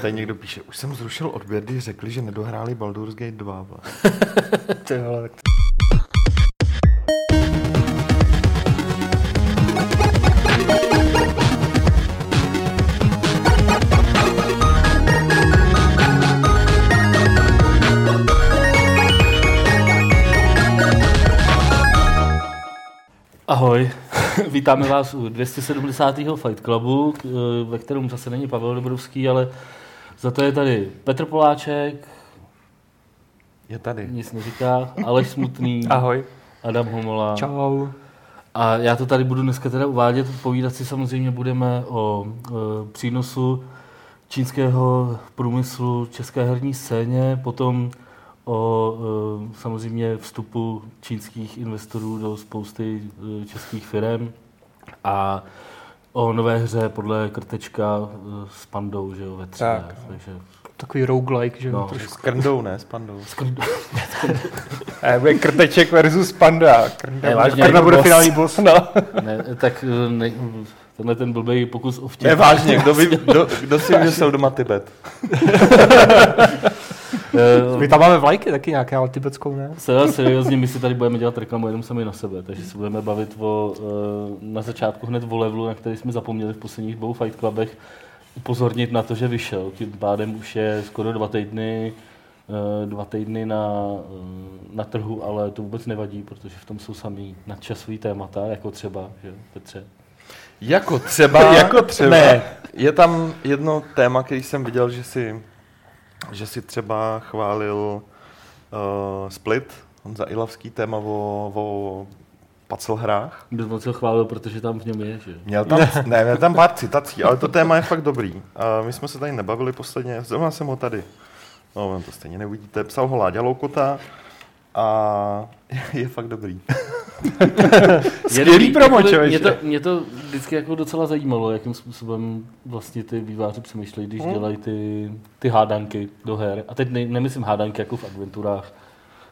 Tady někdo píše, už jsem zrušil odběr, když řekli, že nedohráli Baldur's Gate 2. Ty vole, tak Ahoj, vítáme vás u 270. Fight Clubu, eh, ve kterém zase není Pavel Dobrovský, ale za to je tady Petr Poláček, Je tady. nic neříká, Aleš Smutný, ahoj. Adam Homola. Čau. A já to tady budu dneska teda uvádět, povídat si samozřejmě budeme o e, přínosu čínského průmyslu české herní scéně, potom o e, samozřejmě vstupu čínských investorů do spousty e, českých firm a o nové hře podle Krtečka e, s Pandou, že jo, ve 3 Tak. takže Takový roguelike, že jo? No. No. S krndou, ne? S pandou. Eh, bude krteček versus panda. Krnda, Ne, vážně, Krnda jako bude boss. finální boss. No. ne, tak e, ne, tenhle ten blbý pokus o vtip. Ne, vážně, kdo, ví, kdo, kdo si vymyslel doma Tibet? E, My tam máme vlajky taky nějaké, ale tibetskou ne. Zcela seriózně, my si tady budeme dělat reklamu jenom sami na sebe, takže se budeme bavit o, eh, na začátku hned o levelu, na který jsme zapomněli v posledních dvou Fight Clubech, upozornit na to, že vyšel. Tím pádem už je skoro dva týdny, eh, dva týdny na, eh, na trhu, ale to vůbec nevadí, protože v tom jsou samý nadčasový témata, jako třeba, že Petře. Jako třeba, Jako třeba. Ne, je tam jedno téma, který jsem viděl, že si, že si třeba chválil uh, Split, Honza Ilavský téma o, o pacel hrách. Bych moc ho chválil, protože tam v něm je, že. Měl tam, ne, měl tam pár citací, ale to téma je fakt dobrý. A my jsme se tady nebavili posledně, zrovna jsem ho tady, no no, to stejně neuvidíte, psal ho Láďa Loukota a je fakt dobrý. Skvělý dobrý, promo, člověče. mě to, mě to vždycky jako docela zajímalo, jakým způsobem vlastně ty výváři přemýšlejí, když Hmm. dělají ty, ty hádanky do her. A teď ne, nemyslím hádanky jako v adventurách,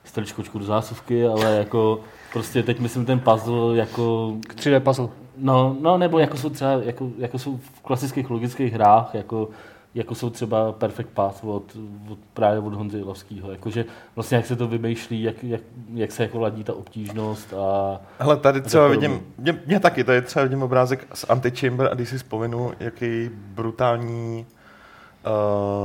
strčkočku do zásuvky, ale jako prostě teď myslím ten puzzle jako, 3D puzzle. no, no nebo jako jsou třeba, jako, jako jsou v klasických logických hrách, jako jako jsou třeba Perfect Path od, od právě od Honzy Lavského. Jakože vlastně jak se to vymýšlí, jak, jak, jak se jako ladí ta obtížnost a Hele, tady třeba vidím, mě, mě taky, tady třeba vidím obrázek z Antichamber a když si vzpomenu, jaký brutální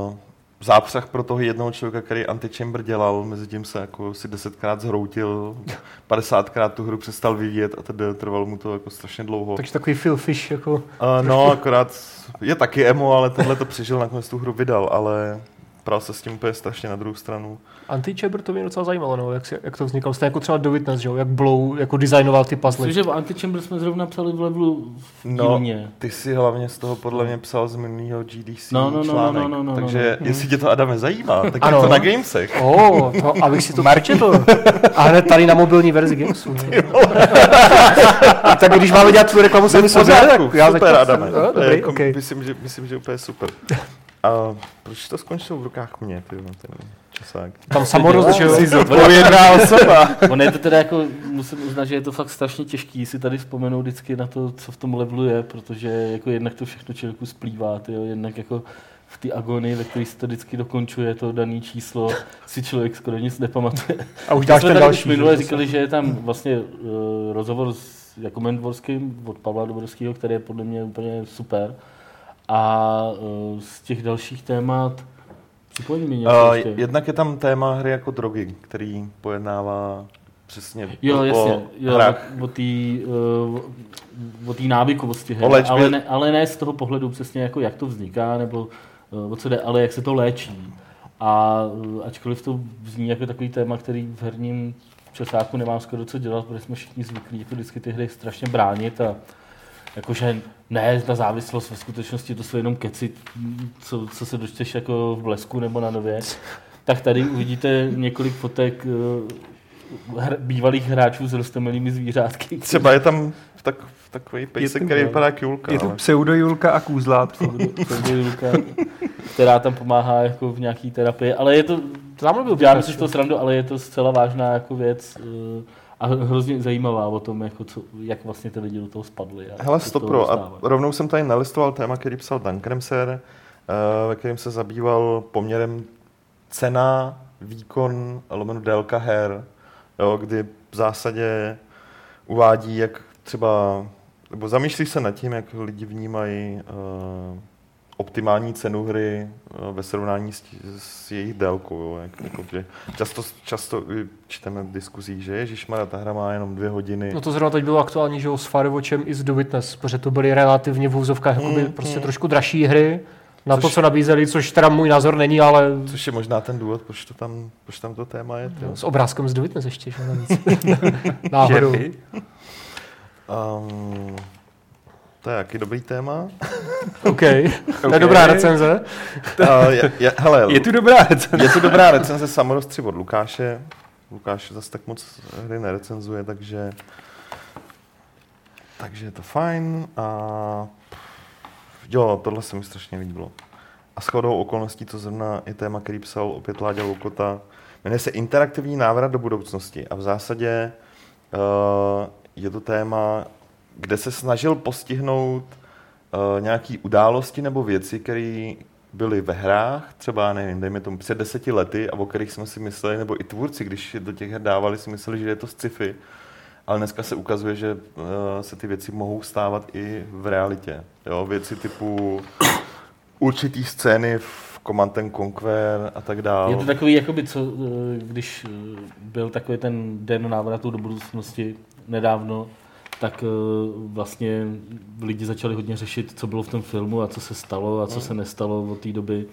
uh, zápřah pro toho jednoho člověka, který Antichamber dělal, mezi tím se jako si desetkrát zhroutil, 50krát tu hru přestal vyvíjet a tedy trvalo mu to jako strašně dlouho. Takže takový Phil Fish, jako... Uh, no, akorát je taky emo, ale tenhle to přežil, nakonec tu hru vydal, ale pral se s tím úplně strašně na druhou stranu. Anti-Chamber to mě docela zajímalo, no, jak, se, jak to vznikalo. Stejně jako třeba The Witness, že jo? Jak Blow jako designoval ty puzzle. Myslím, že v Antichamber jsme zrovna psali v levelu v No, dílně. ty si hlavně z toho podle mě psal z minulého GDC No, no, no, článek, no, no, no, takže no. jestli tě to Adame zajímá, tak Ano. je to na Gamesech. Oh, to, abych si to marčetl. A hned tady na mobilní verzi Gamesu. tak když máme dělat tu reklamu pořádku, tak já super. Adame. No, dobrý, jako, okay. myslím, že, myslím, že úplně super. A proč to skončilo v rukách mě, ty, jo, ten časák? Tam jo? Jsi zodpovědná osoba. On je to teda jako, musím uznat, že je to fakt strašně těžký si tady vzpomenout vždycky na to, co v tom levelu je, protože jako jednak to všechno člověku splývá, tyjo, jednak jako v té agonii, ve které se to vždycky dokončuje, to dané číslo, si člověk skoro nic nepamatuje. A už dáš jsme ten další. už minule že? říkali, že je tam vlastně uh, rozhovor s Jakubem Dvorským od Pavla Dobrovského, který je podle mě úplně super. A uh, z těch dalších témat, připojím mi něco Uh, ještě. jednak je tam téma hry jako drogy, který pojednává přesně Jo, o jasně. Jo, hrách. o té uh, o té návykovosti léčbě. ale ne, ale ne z toho pohledu přesně jako jak to vzniká, nebo o co jde, ale jak se to léčí. A ačkoliv to zní jako takový téma, který v herním časáku nemám skoro co dělat, protože jsme všichni zvyklí jako vždycky ty hry strašně bránit a jakože ne, ta závislost ve skutečnosti to jsou jenom keci, co, co se dočteš jako v blesku nebo na nově. Tak tady uvidíte několik fotek uh, hr, bývalých hráčů s roztomilými zvířátky. Třeba je tam v tak, v takový pejsek, to- který vypadá jak Julka. Je to ale- pseudo Julka a kůzlátko. Julka, která tam pomáhá jako v nějaký terapii, ale je to, To děláme si z toho srandu, ale je to zcela vážná jako věc uh, a hrozně zajímavá o tom, jako co, jak vlastně ty lidi do toho spadli. A Hele, co z stop toho pro. A rovnou jsem tady nalistoval téma, který psal Dan Kremser. eh, ve kterém se zabýval poměrem cena, výkon, lomeno délka her, jo, kdy v zásadě uvádí, jak třeba, nebo zamýšlí se nad tím, jak lidi vnímají uh, optimální cenu hry uh, ve srovnání s, s jejich délkou. Jo, jak, jako, že často, často čteme v diskuzích, že Ježišmarja, ta hra má jenom dvě hodiny. No to zrovna teď bylo aktuální, že jo, s Firewatchem i s The Witness, protože to byly relativně v úzovkách jakoby Mm, prostě mm. trošku dražší hry, na Což- to, co nabízeli, což teda můj názor není, ale Což je možná ten důvod, proč, to tam, proč tam to téma je. tyjo. s obrázkem z The Witness ještě, že navíc. Náhodou. Um, to je jaký dobrý téma. OK, to je dobrá recenze. Uh, je, je, hele, Je tu dobrá recenze. je to dobrá recenze Samorostři od Lukáše. Lukáš zase tak moc hry nerecenzuje, takže takže je to fajn a jo, tohle se mi strašně líbilo. A shodou okolností to zrovna je téma, který psal opět Láďa Lukota. Jmenuje se Interaktivní návrat do budoucnosti a v zásadě uh, je to téma, kde se snažil postihnout uh, nějaký události nebo věci, které byly ve hrách, třeba, nevím, dejme tomu před deseti lety a o kterých jsme si mysleli, nebo i tvůrci, když do těch her dávali, si mysleli, že je to sci-fi. Ale dneska se ukazuje, že uh, se ty věci mohou stávat i v realitě. Jo? Věci typu určitý scény v Command and Conquer a tak dále. Je to takový, jakoby, co, eh, když eh, byl takový ten den návratu do budoucnosti nedávno, tak eh, vlastně lidi začali hodně řešit, co bylo v tom filmu a co se stalo a co se nestalo od té doby.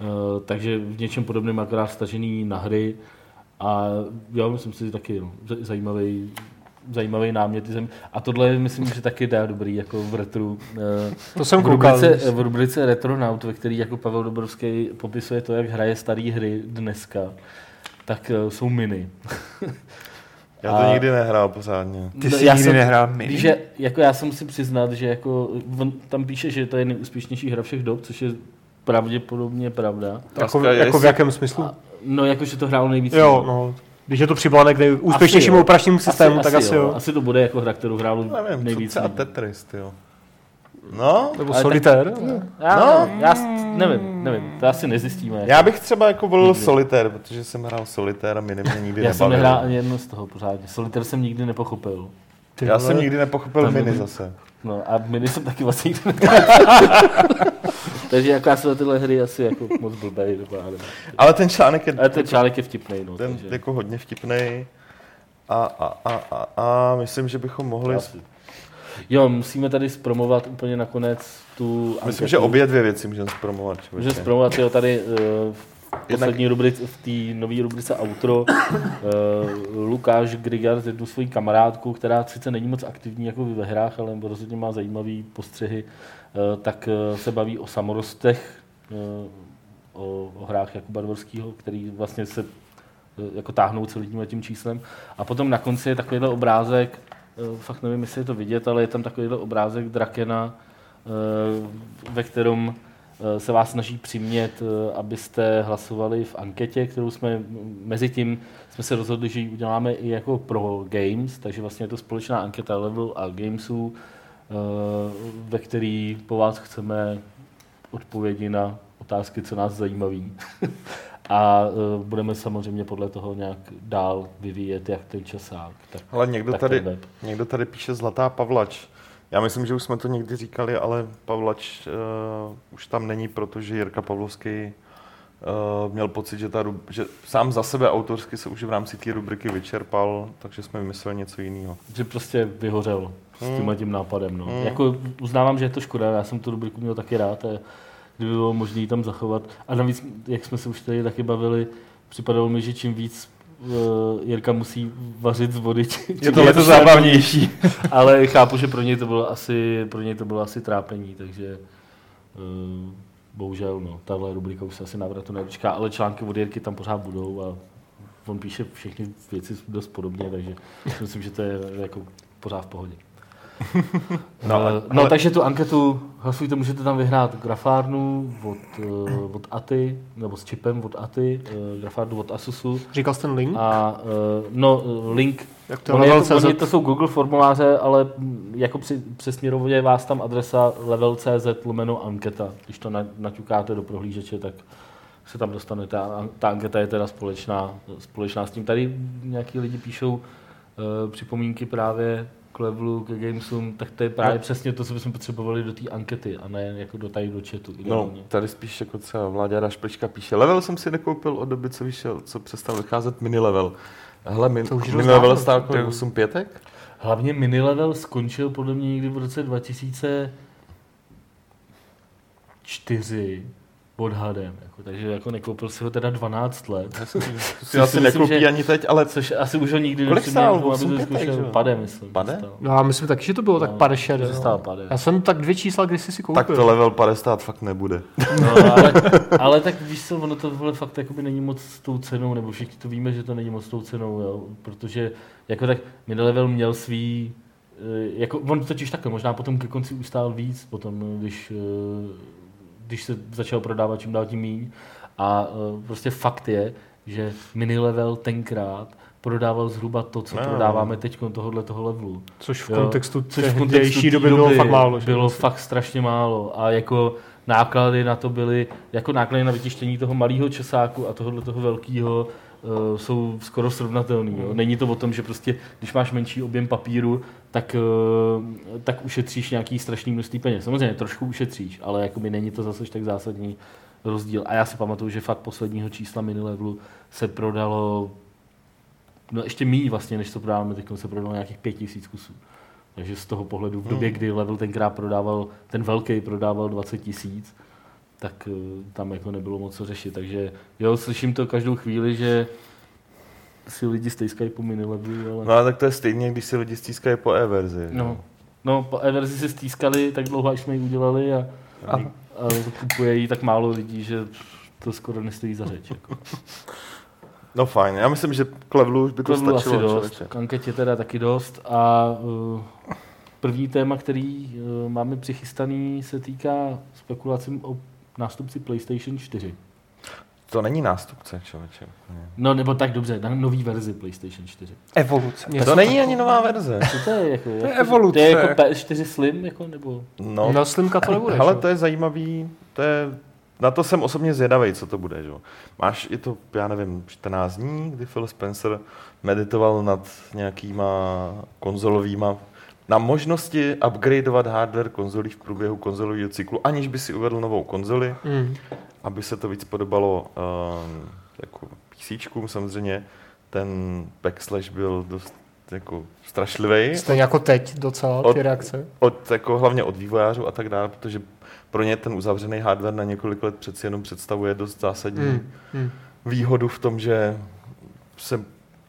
Eh, Takže v něčem podobném akorát stažený na hry a já myslím si, že taky no, zajímavý, zajímavý námět. A tohle myslím, že taky dá dobrý jako v retru. eh, To jsem v koukal. rubrice, v rubrice Retronaut, ve který jako Pavel Dobrovský popisuje to, jak hraje staré hry dneska, tak jsou miny. Já to A- nikdy nehrál pořádně. Ty No, jsi já nikdy jsem- nehrál mini? Víš, že jako já se musím přiznat, že jako, on tam píše, že to je nejúspěšnější hra všech dob, což je pravděpodobně pravda. Jako, je, jako v jakém smyslu? A, no, jakože to hrálo nejvíc. Jo, no. Když je to přibalné k nejúspěšnějšímu jo. operačnímu systému, tak asi jo. Asi to bude jako hra, kterou hrálo Nevím, co nejvíc. lidí. Tetris, jo. No, Nebo Ale solitér. Já, No. já nevím, nevím, to asi nezjistíme. já bych třeba jako volil Nikdy. Solitér, protože jsem hrál Solitér a mi mě nikdy já jsem nebavil. nehrál ani jedno z toho pořádně. Solitaire jsem nikdy nepochopil. Ty Já vole. jsem nikdy nepochopil Tam mini dobrý. zase. No a mini jsem taky vlastně nikdy Takže jako já jsem na tyhle hry asi jako moc blbej, nebo. Ale ten článek je Ale ten článek je vtipný, no. ten takže jako hodně vtipný. A, a, a, a, a myslím, že bychom mohli... asi. Jo, musíme tady zpromovat úplně nakonec tu Myslím, anketu. že obě dvě věci můžeme zpromovat. Můžeme zpromovat, jo, tady uh, v Jednak- poslední rubrice, v té nové rubrice Outro, uh, Lukáš Grigar, jednu svoji kamarádku, která sice není moc aktivní jako ve hrách, ale rozhodně má zajímavé postřehy, uh, tak uh, se baví o samorostech, uh, o, o hrách Jakuba Dvorského, který vlastně se uh, jako táhnou celým tím číslem. A potom na konci je takovýhle obrázek, fakt nevím, jestli je to vidět, ale je tam takovýhle obrázek Drakena, uh, ve kterém eh, se vás snaží přimět, eh, abyste hlasovali v anketě, kterou jsme mezi tím jsme se rozhodli, že ji uděláme i jako pro Games, takže vlastně je to společná anketa Level a Gamesů, eh, ve který po vás chceme odpovědi na otázky, co nás zajímaví. A eh, budeme samozřejmě podle toho nějak dál vyvíjet, jak ten časák. Tak, Ale někdo tak tady, někdo tady píše Zlatá Pavlač. Já myslím, že už jsme to někdy říkali, ale Pavlač uh, už tam není, protože Jirka Pavlovský uh, měl pocit, že, ta, že sám za sebe autorsky se už v rámci té rubriky vyčerpal, takže jsme vymysleli něco jiného. že prostě vyhořel s Hmm. tímhle tím nápadem. No. Hmm. Jako uznávám, že je to škoda, já jsem tu rubriku měl taky rád a kdyby bylo možné tam zachovat. A navíc, jak jsme se už tady taky bavili, připadalo mi, že čím víc uh, Jirka musí vařit z vody, Je to leto zábavnější. ale chápu, že pro něj to bylo asi, pro něj to bylo asi trápení, takže uh, bohužel, no, tahle rubrika už se asi návratu nedočká, ale články od Jirky tam pořád budou a on píše všechny věci dost podobně, takže myslím, že to je jako pořád v pohodě. No, no ale... takže tu anketu hlasujte, můžete tam vyhrát grafárnu od, uh, od Aty, nebo s čipem od Aty, uh, grafárnu od Asusu. Říkal jsi ten link? A uh, no, link, Jak to, on je level to, CZ? oni to jsou Google formuláře, ale mm, jako při, přesměrovuje vás tam adresa level.cz lomeno anketa. Když to na, naťukáte do prohlížeče, tak se tam dostanete. A ta anketa je teda společná, společná s tím. Tady nějaký lidi píšou uh, připomínky právě k levelu, ke gamesům, tak to je právě No. přesně to, co bychom potřebovali do té ankety a ne jako do tady do chatu. No, ideálně. tady spíš jako třeba Vláďa Šplička píše, level jsem si nekoupil od doby, co vyšel, co přestal vycházet mini level. Hele, min, mini level stál kolik 8 pětek? Hlavně minilevel skončil podle mě někdy v roce 2004 odhadem, jako, takže jako nekoupil si ho teda 12 let. Si si asi myslím, nekoupí že- ani teď, ale Což asi už ho nikdy Kolik stál? tomu, aby to jo? Pade, myslím. Pade? No, já myslím taky, že to bylo tak No, pade šede. že stál pade. Já jsem tak dvě čísla kdysi si koupil. tak to level 50 fakt nebude. No, ale, ale, tak víš co, ono to vole, fakt jakoby není moc s tou cenou, nebo všichni to víme, že to není moc s tou cenou, jo, protože jako tak Midlevel měl svý, eh, jako on totiž takhle, možná potom ke konci ustál víc, potom, eh, když, eh, když se začal prodávat čím dál tím míň a eh, prostě fakt je, že minilevel tenkrát prodával zhruba to, co No. prodáváme teď tohohle toho levelu. Což v Jo, kontextu Což v kontextu doby bylo fakt málo. že? Bylo fakt strašně málo. A jako náklady na to byly, jako náklady na vytištění toho malého časáku a tohohle toho velkého uh, jsou skoro srovnatelný. Jo. Není to o tom, že prostě, když máš menší objem papíru, tak, uh, tak ušetříš nějaký strašný množství peněz. Samozřejmě trošku ušetříš, ale jakoby není to zase tak zásadní rozdíl. A já si pamatuju, že fakt posledního čísla minilevelu se prodalo no ještě méně vlastně, než to prodáváme teď, se prodalo nějakých pět tisíc kusů. Takže z toho pohledu v době, kdy Level tenkrát prodával, ten velký prodával 20 tisíc, tak eh, tam jako nebylo moc co řešit. Takže jo, slyším to každou chvíli, že si lidi stejskají po mini levelu, ale... No ale tak to je stejně, když si lidi stískají po e-verzi. No, no po e-verzi si stýskali tak dlouho, až jsme ji udělali a, a, a kupuje ji tak málo lidí, že to skoro nestojí za řeč. Jako. No fajn, já myslím, že k levelu už by to To bylo asi stačilo. dost, člověče. k anketě teda taky dost a uh, první téma, který uh, máme přichystaný, se týká spekulacím o nástupci PlayStation 4. To není nástupce, člověče. No nebo tak dobře, na nový verzi PlayStation 4. Evoluce. Něco To není ani nová verze. Co to je? Jako, To je jako, evoluce. To je jako PS4 Slim, jako, nebo... No, No, Slimka to nebude. ale to je zajímavý, to je, na to jsem osobně zvědavý, co to bude. Že? jo. Máš, je to, já nevím, 14 dní, kdy Phil Spencer meditoval nad nějakýma konzolovýma na možnosti upgradeovat hardware konzolí v průběhu konzolového cyklu, aniž by si uvedl novou konzoli, Mm. aby se to víc podobalo um, jako PCčkům samozřejmě. Ten backslash byl dost jako strašlivý. Stejně jako teď docela Od- ty reakce. Od, jako hlavně od vývojářů a tak dále, protože pro ně ten uzavřený hardware na několik let přeci jenom představuje dost zásadní Mm. Mm. výhodu v tom, že se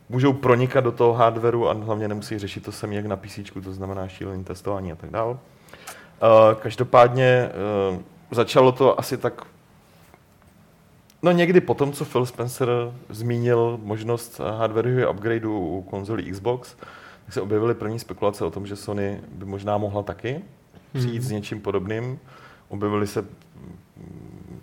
můžou pronikat do toho hardwareu a hlavně nemusí řešit to samé jak na PC, to znamená šílený testování a tak dále. Uh, každopádně uh, začalo to asi tak No někdy potom, co Phil Spencer zmínil možnost hardwareového upgradeu u konzolí Xbox, tak se objevily první spekulace o tom, že Sony by možná mohla taky přijít Mhm. s něčím podobným. Objevily se,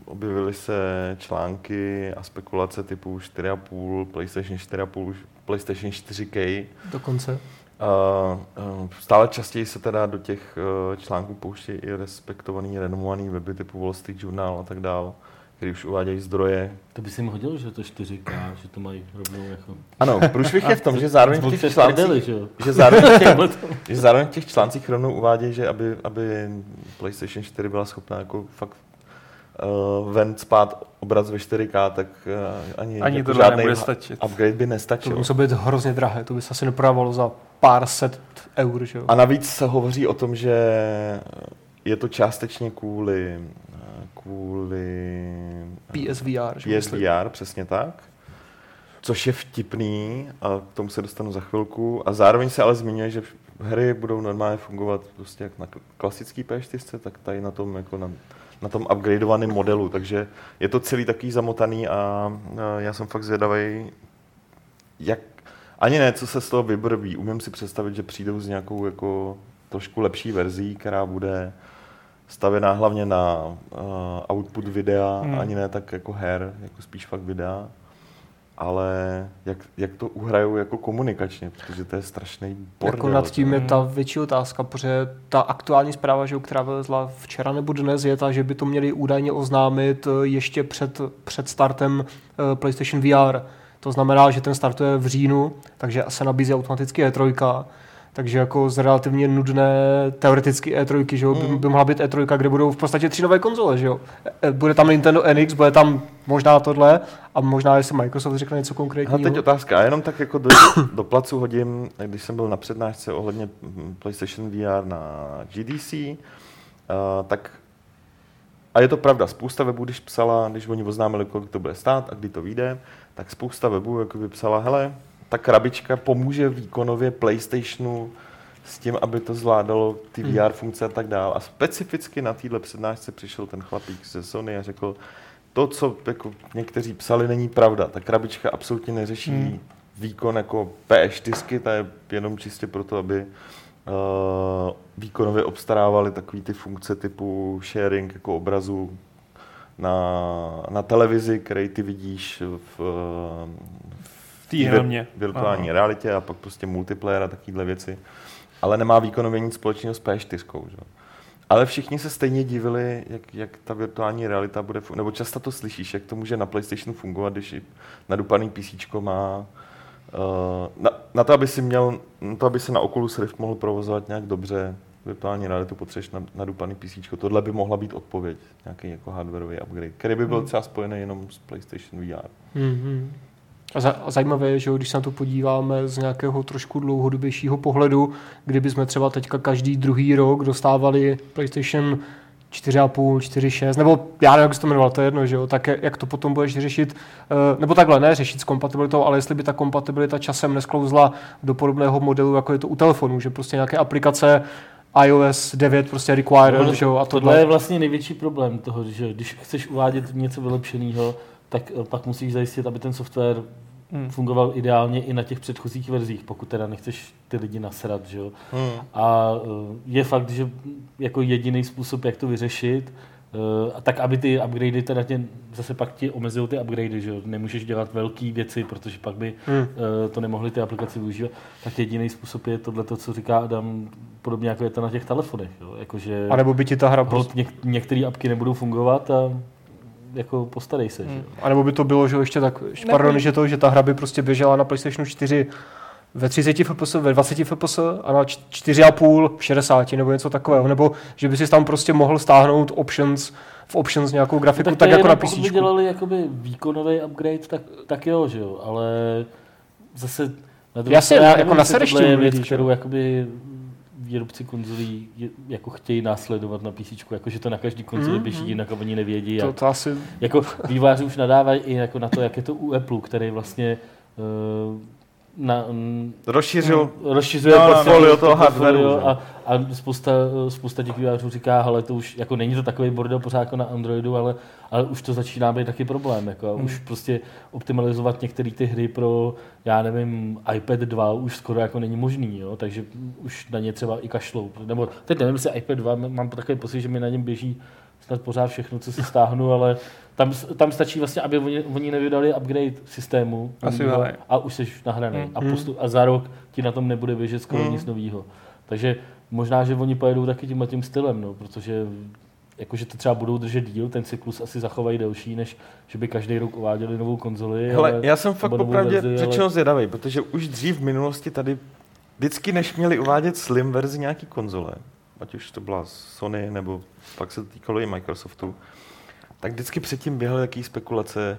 objevily se články a spekulace typu 4,5, PlayStation 4,5, PlayStation 4K. Dokonce. Uh, uh, stále častěji se teda do těch uh, článků pouští i respektovaný, renomovaný weby typu Wall Street Journal a tak dále, který už uvádějí zdroje. To by si jim hodilo, že je to 4K, že to mají rovnou jako... Ano, průšvih je v tom, že zároveň v těch článcích, že že zároveň v těch, že zároveň v těch článcích rovnou uvádějí, že aby, aby PlayStation 4 byla schopná jako fakt uh, ven spát obraz ve 4K, tak uh, ani, Ani jako žádný nebude ha- stačit. upgrade by To by nestačil. muselo být hrozně drahé, to by se asi neprodávalo za pár set eur, že jo? A navíc se hovoří o tom, že je to částečně kvůli, kvůli PSVR, že myslím. PSVR, přesně tak. Což je vtipný a k tomu se dostanu za chvilku. A zároveň se ale zmiňuje, že hry budou normálně fungovat prostě jak na klasický P4, tak tady na tom, jako na, na tom upgradeovaném modelu. Takže je to celý takový zamotaný a, já jsem fakt zvědavý, jak ani ne, co se z toho vybrbí. Umím si představit, že přijdou s nějakou jako trošku lepší verzí, která bude stavěná hlavně na uh, output videa, hmm. ani ne tak jako her, jako spíš fakt videa. Ale jak, jak to uhrajou jako komunikačně, protože to je strašný bordel. Jako nad tím je Hmm. ta větší otázka, protože ta aktuální zpráva, že, která vylezla včera nebo dnes, je ta, že by to měli údajně oznámit eh, ještě před, před startem eh, PlayStation VR. To znamená, že ten startuje v říjnu, takže se nabízí automaticky E3. Takže jako z relativně nudné teoreticky E3, že jo, by, Mm. by mohla být E3, kde budou v podstatě tři nové konzole, že jo. E- Bude tam Nintendo NX, bude tam možná tohle a možná, jestli Microsoft řekne něco A konkrétního. teď otázka, já jenom tak jako do, do placu hodím, když jsem byl na přednášce ohledně mm, PlayStation VR na GDC, uh, tak a je to pravda, spousta webů, když psala, když oni oznámili, kolik to bude stát a kdy to vyjde, tak spousta webů jako by psala, hele, ta krabička pomůže výkonově PlayStationu s tím, aby to zvládalo ty Hmm. VR funkce a tak dále. A specificky na téhle přednášce přišel ten chlapík ze Sony a řekl, to, co jako někteří psali, není pravda. Ta krabička absolutně neřeší Hmm. hmm. výkon jako PS4, ta je jenom čistě proto, aby uh, výkonově obstarávali takové ty funkce typu sharing jako obrazu na, na televizi, který ty vidíš v, V té helmě. virtuální Aha. realitě a pak prostě multiplayer a takovéhle věci. Ale nemá výkonově nic společného s P4. Že? Ale všichni se stejně divili, jak, jak ta virtuální realita bude fungovat. Nebo často to slyšíš, jak to může na PlayStation fungovat, když i nadupaný PC má uh, na, na, to, aby si měl, na to, aby se na Oculus Rift mohl provozovat nějak dobře virtuální realitu, potřebuješ na- nadupaný PC. Tohle by mohla být odpověď, nějaký jako hardwareový upgrade, který by byl Hmm. třeba spojený jenom s PlayStation VR. Mm-hmm. A, za, a zajímavé je, že když se na to podíváme z nějakého trošku dlouhodobějšího pohledu, kdyby jsme třeba teďka každý druhý rok dostávali PlayStation 4,5, 4,6, nebo já nevím, jak se to jmenovalo, to je jedno, že jo, tak jak to potom budeš řešit, eh, nebo takhle, ne řešit s kompatibilitou, ale jestli by ta kompatibilita časem nesklouzla do podobného modelu, jako je to u telefonů, že prostě nějaké aplikace iOS 9 prostě required, No, že jo, a Tohle tohle. je vlastně největší problém toho, že když chceš uvádět něco vylepšeného, tak eh, pak musíš zajistit, aby ten software Hmm. fungoval ideálně i na těch předchozích verzích, pokud teda nechceš ty lidi nasrat, že jo. Hmm. A eh, je fakt, že jako jediný způsob, jak to vyřešit, eh, a tak aby ty upgradey teda tě, zase pak ti omezují ty upgradey, že jo, nemůžeš dělat velké věci, protože pak by Hmm. eh, to nemohly ty aplikace využívat, tak jediný způsob je tohle, co říká Adam, podobně jako je to na těch telefonech, jo, jakože A nebo by ti ta hra prostě hold, něk, některé apky nebudou fungovat a jako postarej se, že jo. A nebo by to bylo, že ještě tak, ještě, pardon, že to, že ta hra by prostě běžela na PlayStationu 4 ve 30 fps, ve 20 fps a na č- 4,5 v 60 nebo něco takového, nebo že by si tam prostě mohl stáhnout options v options nějakou grafiku, tak, to je jako na PC. Pokud by dělali jakoby výkonový upgrade, tak, tak jo, že jo, ale zase na druhou Jasně, stranu, já jako na je věc, že kterou jakoby výrobci konzolí jako chtějí následovat na PC, jakože to na každý konzoli Mhm. běží jinak a oni nevědí, To, to asi, Jako výváři už nadávají i jako na to, jak je to u Apple, který vlastně uh, na, mm, Rozšířil rozšiřuje No, no, portfolio no, toho hardwareu, a, a spousta, spousta těch vývářů říká, hele, to už jako není to takový bordel pořád jako na Androidu, ale, ale už to začíná být taky problém. Jako, Hmm. Už prostě optimalizovat některé ty hry pro, já nevím, iPad 2 už skoro jako není možný, jo? takže už na ně třeba i kašlou. Nebo teď nevím, jestli iPad 2, mám takový pocit, že mi na něm běží snad pořád všechno, co si stáhnu, ale tam, tam stačí vlastně, aby oni, oni nevydali upgrade systému Asi novýho a už jsi nahraný. Hmm. A, postup, a za rok ti na tom nebude běžet skoro Hmm. nic nového. Takže možná, že oni pojedou taky tímhle tím stylem, no, protože jakože to třeba budou držet díl, ten cyklus asi zachovají delší, než že by každý rok uváděli novou konzoli. Hele, ale, já jsem fakt popravdě verzi, řečeno ale- zvědavý, protože už dřív v minulosti tady vždycky, než měli uvádět slim verzi nějaký konzole, ať už to byla Sony, nebo pak se to týkalo i Microsoftu, tak vždycky předtím běhaly takové spekulace,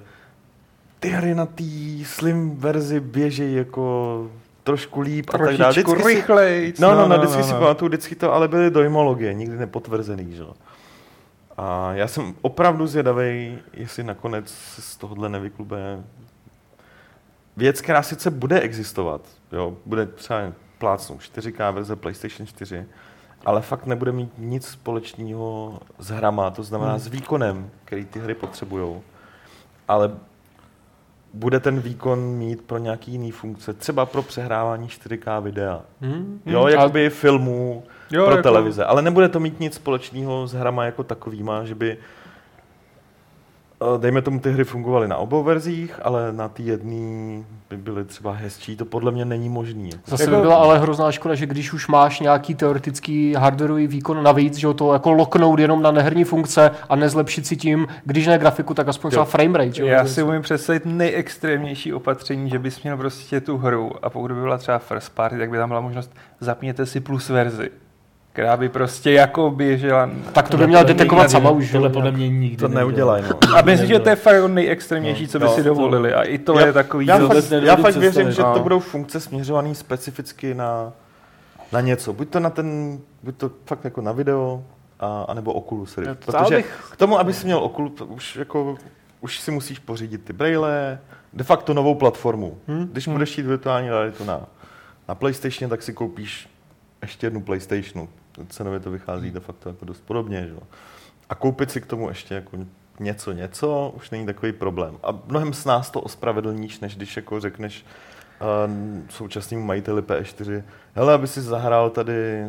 ty hry na té slim verzi běží jako trošku líp a tak dále. Trošičku Vždycky si, rychleji. no, no, no, vždycky si pamatuju, vždycky to ale byly dojmologie, nikdy nepotvrzený, že? jo. A já jsem opravdu zvědavý, jestli nakonec z tohohle nevyklube věc, která sice bude existovat, jo, bude třeba plácnu 4K verze PlayStation 4, ale fakt nebude mít nic společného s hrama, to znamená Hmm. s výkonem, který ty hry potřebují. Ale bude ten výkon mít pro nějaký jiný funkce, třeba pro přehrávání 4K videa. Hmm. Jo, Hmm. jakoby filmů Jo, pro jako- televize. Ale nebude to mít nic společného s hrama jako takovýma, že by dejme tomu, ty hry fungovaly na obou verzích, ale na té jedné by byly třeba hezčí. To podle mě není možný. Jako. Zase Jako- by byla ale hrozná škoda, že když už máš nějaký teoretický hardwareový výkon navíc, že to jako loknout jenom na neherní funkce a nezlepšit si tím, když ne grafiku, tak aspoň třeba frame rate. Já si umím představit nejextrémnější opatření, že bys měl prostě tu hru a pokud by byla třeba first party, tak by tam byla možnost zapněte si plus verzi, která by prostě jako běžela. tak to by měla detekovat sama už. že Tohle podle mě nikdy To neudělají. No. A myslím, že to je fakt nejextrémnější, co by No, si dovolili. A i to Já- je takový... Já, vůbec fakt, já fakt věřím, že No. to budou funkce směřované specificky na, na něco. Buď to na ten, buď to fakt jako na video, a, anebo Oculus Rift. Já- Protože bych- k tomu, aby si měl Oculus, to už jako už si musíš pořídit ty braille, de facto novou platformu. Hmm. Když budeš jít virtuální realitu na, na PlayStation, tak si koupíš ještě jednu PlayStationu. Cenově to vychází de facto jako dost podobně. Že? jo. A koupit si k tomu ještě jako něco, něco, už není takový problém. A mnohem s nás to ospravedlníš, než když jako řekneš uh, současnému majiteli PS4, hele, aby si zahrál tady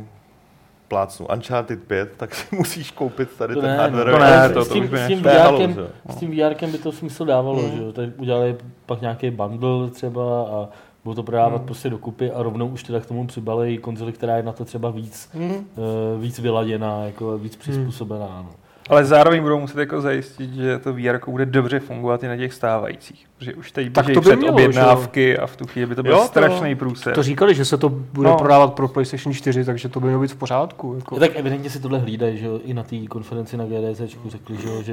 plácnu Uncharted 5, tak si musíš koupit tady To ten ne, hardware. to ne, to- s to tím, by s tím To VRkem, s tím VRkem by to smysl dávalo, Hmm. že jo, tak udělali pak nějaký bundle třeba a budou to prodávat prostě dokupy a rovnou už teda k tomu přibalej konzoli, která je na to třeba víc, Hmm. uh, víc vyladěná, jako víc přizpůsobená. No. Ale zároveň budou muset jako zajistit, že to VR bude dobře fungovat i na těch stávajících. Protože už teď Tak to by před mělo, objednávky a v tu chvíli by to byl Jo, to- strašný průser. To říkali, že se to bude No. prodávat pro PlayStation 4, takže to by mělo být v pořádku. Jako. Tak evidentně si tohle hlídají, že jo, i na té konferenci na GDC řekli, že, jo, že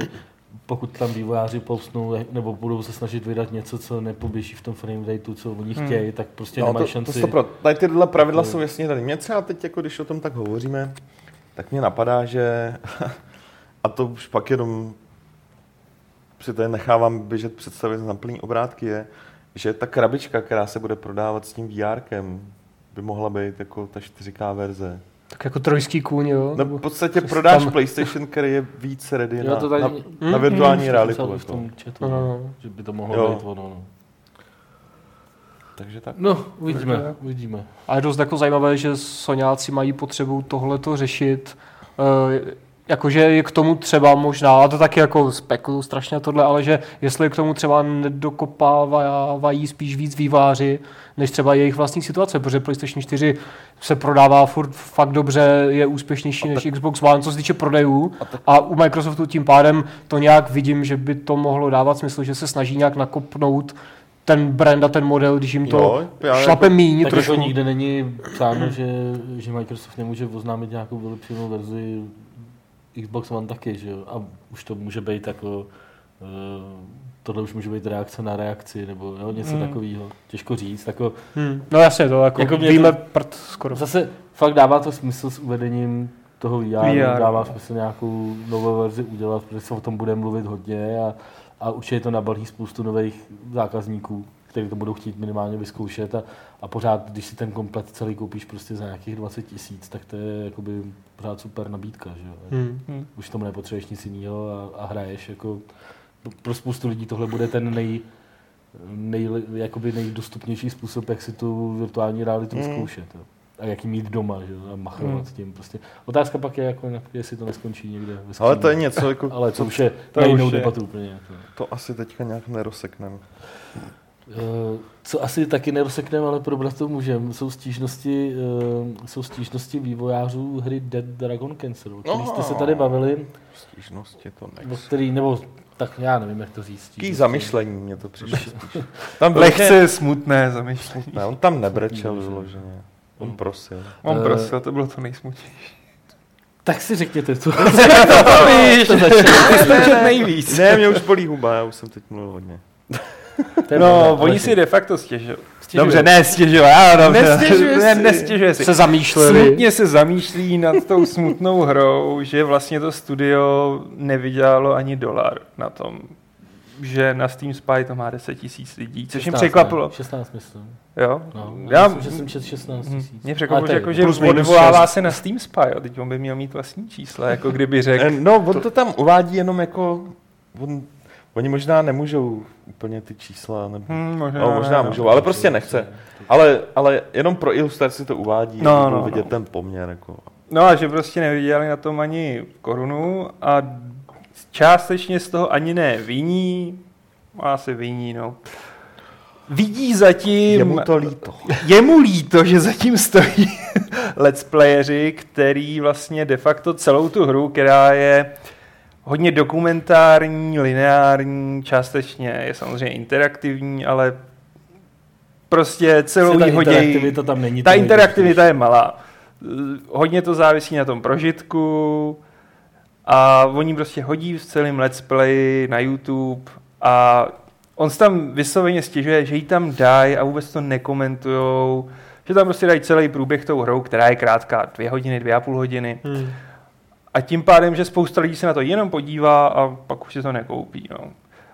pokud tam vývojáři povsnou nebo budou se snažit vydat něco, co nepoběží v tom frame rateu, co oni Hmm. chtějí, tak prostě No, nemají to, šanci. to stopro. Tady tyhle pravidla To- jsou jasně daný. Mě třeba teď, jako když o tom tak hovoříme, tak mě napadá, že a to už pak jenom si tady nechávám běžet představit na plný obrátky, je, že ta krabička, která se bude prodávat s tím VRkem, by mohla být jako ta 4K verze. Tak jako trojský kůň, jo? No, Nebo- v podstatě co prodáš tam- PlayStation, který je víc ready Jo, na, to tady- na, Hmm, na virtuální Hmm, realitu. psal v Jako. tom chatu, No, no, že by to mohlo Jo. být ono. No. Takže tak. no, uvidíme, uvidíme. A je dost jako zajímavé, že Soňáci mají potřebu tohleto řešit. Jakože je k tomu třeba možná, a to taky jako spekulu strašně tohle, ale že jestli k tomu třeba nedokopávají spíš víc výváři, než třeba jejich vlastní situace, protože PlayStation 4 se prodává furt fakt dobře, je úspěšnější než Xbox One, co se týče prodejů. A u Microsoftu tím pádem to nějak vidím, že by to mohlo dávat smysl, že se snaží nějak nakopnout ten brand a ten model, když jim to Jo, šlape jako- míň Tak trošku. jako nikde není psáno, že, že Microsoft nemůže oznámit nějakou vylepšenou verzi Xbox One taky, že jo? A už to může být jako, uh, tohle už může být reakce na reakci, nebo jo, něco Hmm. takového. Těžko říct. Jako, Hmm. No jasně, to jako, Jako víme to- prd skoro. zase fakt dává to smysl s uvedením toho VR, VR. dává smysl nějakou novou verzi udělat, protože se o tom bude mluvit hodně a, a určitě to nabalí spoustu nových zákazníků, kteří to budou chtít minimálně vyzkoušet a, a pořád, když si ten komplet celý koupíš prostě za nějakých 20 tisíc, tak to je jakoby pořád super nabídka, že jo. Hmm. Už tomu nepotřebuješ nic jiného a, a hraješ jako pro spoustu lidí tohle bude ten nej, nej, jakoby nejdostupnější způsob, jak si tu virtuální realitu Mm. vyzkoušet. jo. A jak ji mít doma, že? jo, a machrovat Mm. tím. Prostě. Otázka pak je, jako, jestli to neskončí někde ve Ale to je něco, jako, Ale to už je to na už jinou je- debatu úplně. Jako. to asi teďka nějak nerosekneme. Eh, Co asi taky nerozsekneme, ale probrat to můžeme, jsou stížnosti, eh, jsou stížnosti vývojářů hry Dead Dragon Cancer, o který jste se tady bavili, Stížnosti to nech. který, nebo tak já nevím, jak to říct. Taký stížnosti. zamyšlení mě to přišlo. Tam Lehce smutné zamýšlení. Ne, on tam nebrečel vyloženě. On prosil. On Eh, prosil, to bylo to nejsmutnější. Tak si řekněte, co To víš, ty jsi to čet nejvíc. Ne, mě už bolí huba, já už jsem teď mluvil hodně. To je No, oni si de facto stěžují. Stěžují. Dobře, ne stěžují, já dobře. Nestěžuje ne, si. nestěžuje si. Se zamýšleli. Smutně se zamýšlí nad tou smutnou hrou, že vlastně to studio nevydělalo ani dolar na tom, že na Steam Spy to má 10 tisíc lidí, což jim 16, překvapilo. ne, 16 myslím. Jo? No, Já, já myslím, že jsem četl 16 Mhm. tisíc. Mě překvapilo, to že, jako, že odvolává se na Steam Spy, jo. teď on by měl mít vlastní čísla, jako kdyby řekl, Eh, No, on to tam uvádí jenom jako... On, Oni možná nemůžou úplně ty čísla, nebo... Hmm, možná, No, možná no. můžou, ale prostě nechce. Ale, ale jenom pro ilustraci to uvádí, No, no, no, no, vidět no. ten poměr. Jako. No a že prostě nevydělali na tom ani korunu a částečně z toho ani ne viní, asi viní, no. Vidí zatím... Je mu to líto. je mu líto, že zatím stojí let's playeři, který vlastně de facto celou tu hru, která je hodně dokumentární, lineární, částečně je samozřejmě interaktivní, ale prostě celou ta jí hodí... interaktivita tam není. Ta interaktivita je malá. Hodně to závisí na tom prožitku a oni prostě hodí v celém let's play na YouTube a on se tam vysloveně stěžuje, že ji tam dají a vůbec to nekomentujou, že tam prostě dají celý průběh tou hrou, která je krátká, dvě hodiny, dvě a půl hodiny. Hmm. A tím pádem, že spousta lidí se na to jenom podívá a pak už si to nekoupí. No.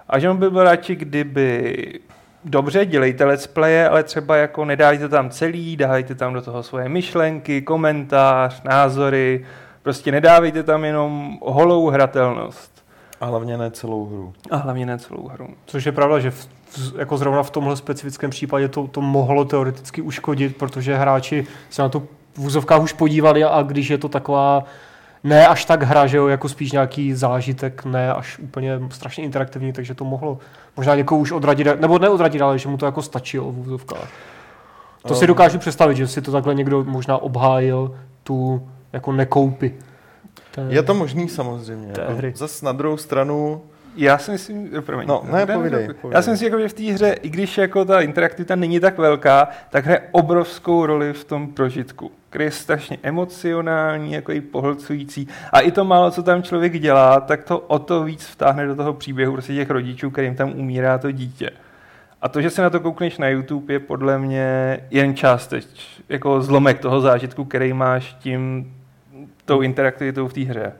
A že on by byl radši, kdyby dobře, dělejte let's playe, ale třeba jako nedávajte tam celý, dávajte tam do toho svoje myšlenky, komentář, názory, prostě nedávejte tam jenom holou hratelnost. A hlavně ne celou hru. A hlavně ne celou hru. Což je pravda, že v, v, jako zrovna v tomhle specifickém případě to, to mohlo teoreticky uškodit, protože hráči se na to v úzovkách už podívali a když je to taková ne až tak hra, že jo, jako spíš nějaký zážitek, ne až úplně strašně interaktivní, takže to mohlo možná někoho už odradit, nebo neodradit, ale že mu to jako stačilo v úzovkách. To si No. dokážu představit, že si to takhle někdo možná obhájil tu jako nekoupy. té- Je to možný samozřejmě. Té Jako hry. Zas na druhou stranu, Já si myslím, promiň. No, ne, povídej, Já povídej. si myslím, jako, že v té hře, i když jako ta interaktivita není tak velká, tak hraje obrovskou roli v tom prožitku, který je strašně emocionální, jako i pohlcující. A i to málo, co tam člověk dělá, tak to o to víc vtáhne do toho příběhu prostě těch rodičů, kterým tam umírá to dítě. A to, že se na to koukneš na YouTube, je podle mě jen částeč, jako zlomek toho zážitku, který máš tím tou interaktivitou v té hře.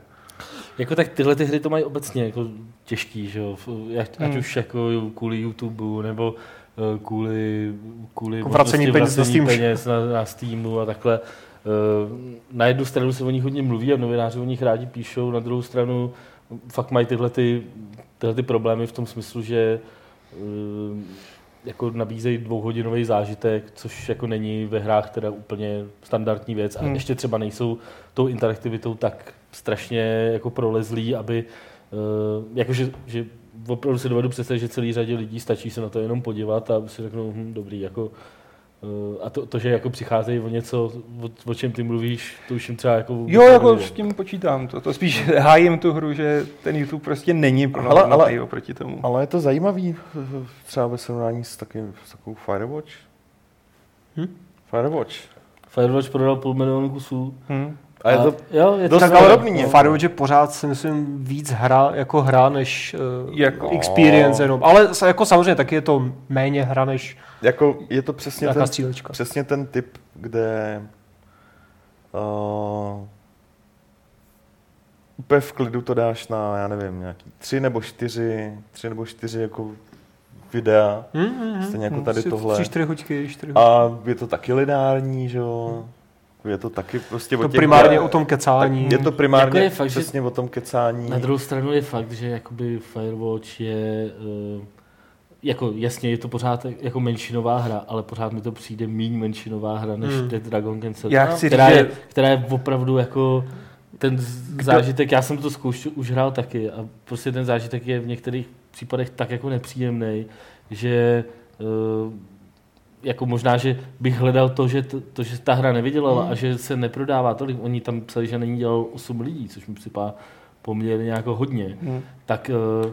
Jako tak tyhle ty hry to mají obecně jako těžký, že jo? Ať Hmm. už jako kvůli YouTube, nebo eh, kvůli, kvůli Jako vracení možnosti peněz na vracení Steam. peněz na, na Steamu a takhle. Eh, Na jednu stranu se o nich hodně mluví a novináři o nich rádi píšou, na druhou stranu fakt mají tyhle, ty, tyhle ty problémy v tom smyslu, že eh, jako nabízejí dvouhodinový zážitek, což jako není ve hrách teda úplně standardní věc a Hmm. ještě třeba nejsou tou interaktivitou tak strašně jako prolezlý, aby uh, jakože, že opravdu si dovedu představit, že celý řadě lidí stačí se na to jenom podívat a si řeknou, hm, dobrý, jako uh, a to, to, že jako přicházejí o něco, o, o čem ty mluvíš, to už jim třeba jako vůbec Jo, jako s tím počítám. To, to spíš hájím tu hru, že ten YouTube prostě není Ale- ale- oproti tomu. ale je to zajímavý eh, třeba ve srovnání s, takým, s takovou Firewatch. Hm? Firewatch. Firewatch prodal půl milionu kusů. Hm. A je to jo, je to dost tak, ale podobný, jako. Firewatch je pořád si myslím víc hra jako hra než uh, Jako- experience jenom. Ale jako samozřejmě taky je to méně hra než Jako je to přesně ten, střílečka. přesně ten typ, kde uh, úplně v klidu to dáš na, já nevím, nějaký tři nebo čtyři, tři nebo čtyři jako videa, hmm, hmm. stejně jako Hmm, tady si tohle. Tři, čtyři hoďky, čtyři hoďky. A je to taky lineární, že jo? Je to taky prostě o To těch- primárně o tom tak kecání. Je to primárně Jako je fakt, že- přesně o tom kecání. Na druhou stranu je fakt, že jakoby Firewatch je eh, jako jasně je to pořád jako menšinová hra, ale pořád mi to přijde méně menšinová hra než Hmm. Dead Dragon Cancer, Já chci která, říct, je, že která je opravdu jako ten zážitek, já jsem to zkoušel, už hrál taky a prostě ten zážitek je v některých případech tak jako nepříjemný, že eh, jako možná, že bych hledal to, že, to, to, že ta hra nevydělala Hmm. a že se neprodává tolik. Oni tam psali, že není dělal 8 lidí, což mi připadá poměrně jako hodně hm. tak uh,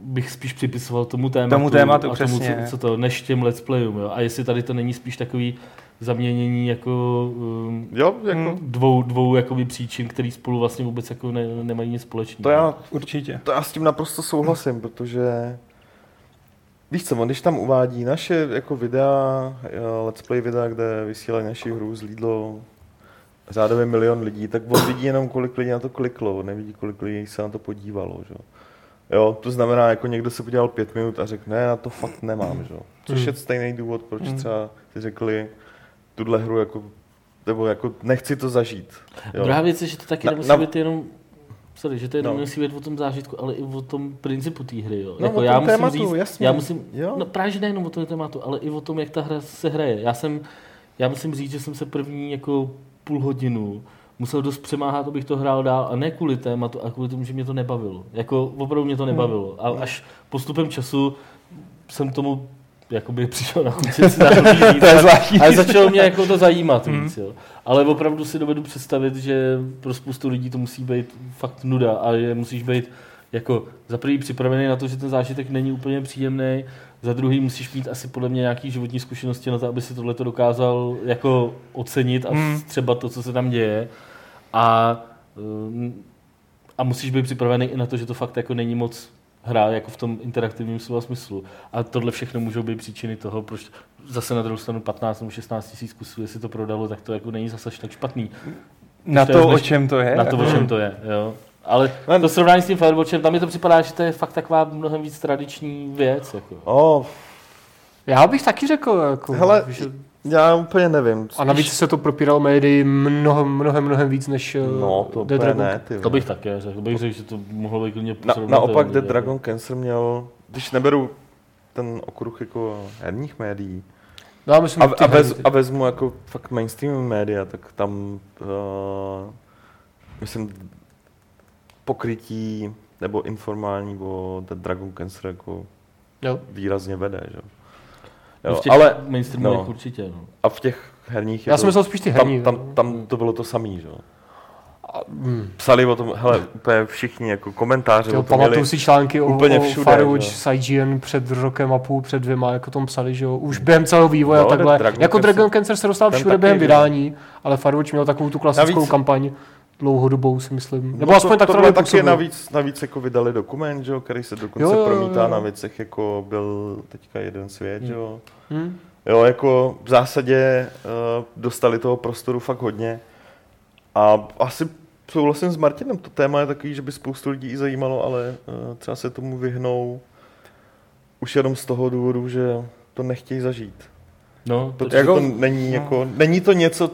bych spíš připisoval tomu tématu, Tomu tématu, a přesně. Tomu, co, co to, než těm let's playům. Jo? A jestli tady to není spíš takový zaměnění jako um, Jo, jako, Hmm. dvou, dvou jakoby příčin, který spolu vlastně vůbec jako ne, nemají nic společného. to já určitě. To já s tím naprosto souhlasím, protože víš co, on když tam uvádí naše jako videa, eh, let's play videa, kde vysílají naši hru, zlídlo řádově milion lidí, tak on vidí jenom, kolik lidí na to kliklo, on nevidí, kolik lidí se na to podívalo, že? jo. To znamená, jako někdo se podíval pět minut a řekl, ne, na to fakt nemám, že? Což Hmm. je stejný důvod, proč Hmm. třeba si řekli, tuhle hru jako, nebo jako nechci to zažít. Jo. Druhá věc je, že to taky Na- nemusí na- být jenom sorry, že to je No. nemusí být o tom zážitku, ale i o tom principu té hry. Jo. No, jako o já tom musím tématu, říct, jasně. já musím, Jo. no právě že nejenom o tom tématu, ale i o tom, jak ta hra se hraje. Já jsem, já musím říct, že jsem se první jako půl hodinu musel dost přemáhat, abych to hrál dál a ne kvůli tématu, ale kvůli tomu, že mě to nebavilo. Jako opravdu mě to nebavilo. A až postupem času jsem tomu jakoby přišel na chuť, To ale- zvláštní. ale začalo mě jako to zajímat víc, jo. Ale opravdu si dovedu představit, že pro spoustu lidí to musí být fakt nuda a že musíš být jako za prvý připravený na to, že ten zážitek není úplně příjemný, za druhý musíš mít asi podle mě nějaký životní zkušenosti na to, aby si tohle dokázal jako ocenit a Hmm. třeba to, co se tam děje. A, um, a musíš být připravený i na to, že to fakt jako není moc hra jako v tom interaktivním slova smyslu. A tohle všechno můžou být příčiny toho, proč zase na druhou stranu 15 nebo 16 tisíc kusů, jestli to prodalo, tak to jako není zase až tak špatný. Na to to, o čem to je. Na to, o čem to je, jo. Ale to srovnání s tím Firewatchem, tam mi to připadá, že to je fakt taková mnohem víc tradiční věc. Jako. O, Já bych taky řekl, jako, Hele, že, já úplně nevím. a navíc se to propíralo médii mnohem, mnohem, mnohem víc než eh, No, to Dead Dragon. ne, ty. To bych také řekl. Bych řekl, že to mohlo být klidně Na, naopak Dead. Dragon Cancer měl, když neberu ten okruh jako herních médií No, já myslím, a, a, vez, a vezmu jako fakt mainstream média, tak tam uh, myslím pokrytí nebo informální o Dead Dragon Cancer jako jo. výrazně vede, že? Jo, v těch ale mainstreamových no. určitě. No. a v těch herních Já jsem myslel spíš ty herní. tam, tam, tam to bylo to samý, že? jo. A, hm. Psali o tom, hele, úplně všichni jako komentáře Jo, o tom pamatuju měli. si články o, úplně o všude, Firewatch s IGN před rokem a půl, před dvěma, jako tom psali, že jo, už během celého vývoje No, a takhle. Dragon jako Cancer- Dragon Cancer se dostal všude během vydání, ale Firewatch měl takovou tu klasickou Navíc- kampaň dlouhodobou, si myslím. Nebo No aspoň to, tak tohle to taky působilo. navíc, navíc jako vydali dokument, že jo, který se dokonce Jo, jo, jo, promítá jo. na věcech, jako byl teďka jeden svět, že jo. Hm? Jo, jako v zásadě uh, dostali toho prostoru fakt hodně. A asi souhlasím s Martinem, to téma je takový, že by spoustu lidí i zajímalo, ale uh, třeba se tomu vyhnou už jenom z toho důvodu, že to nechtějí zažít. No, Protože Jako- to není jako, není to něco,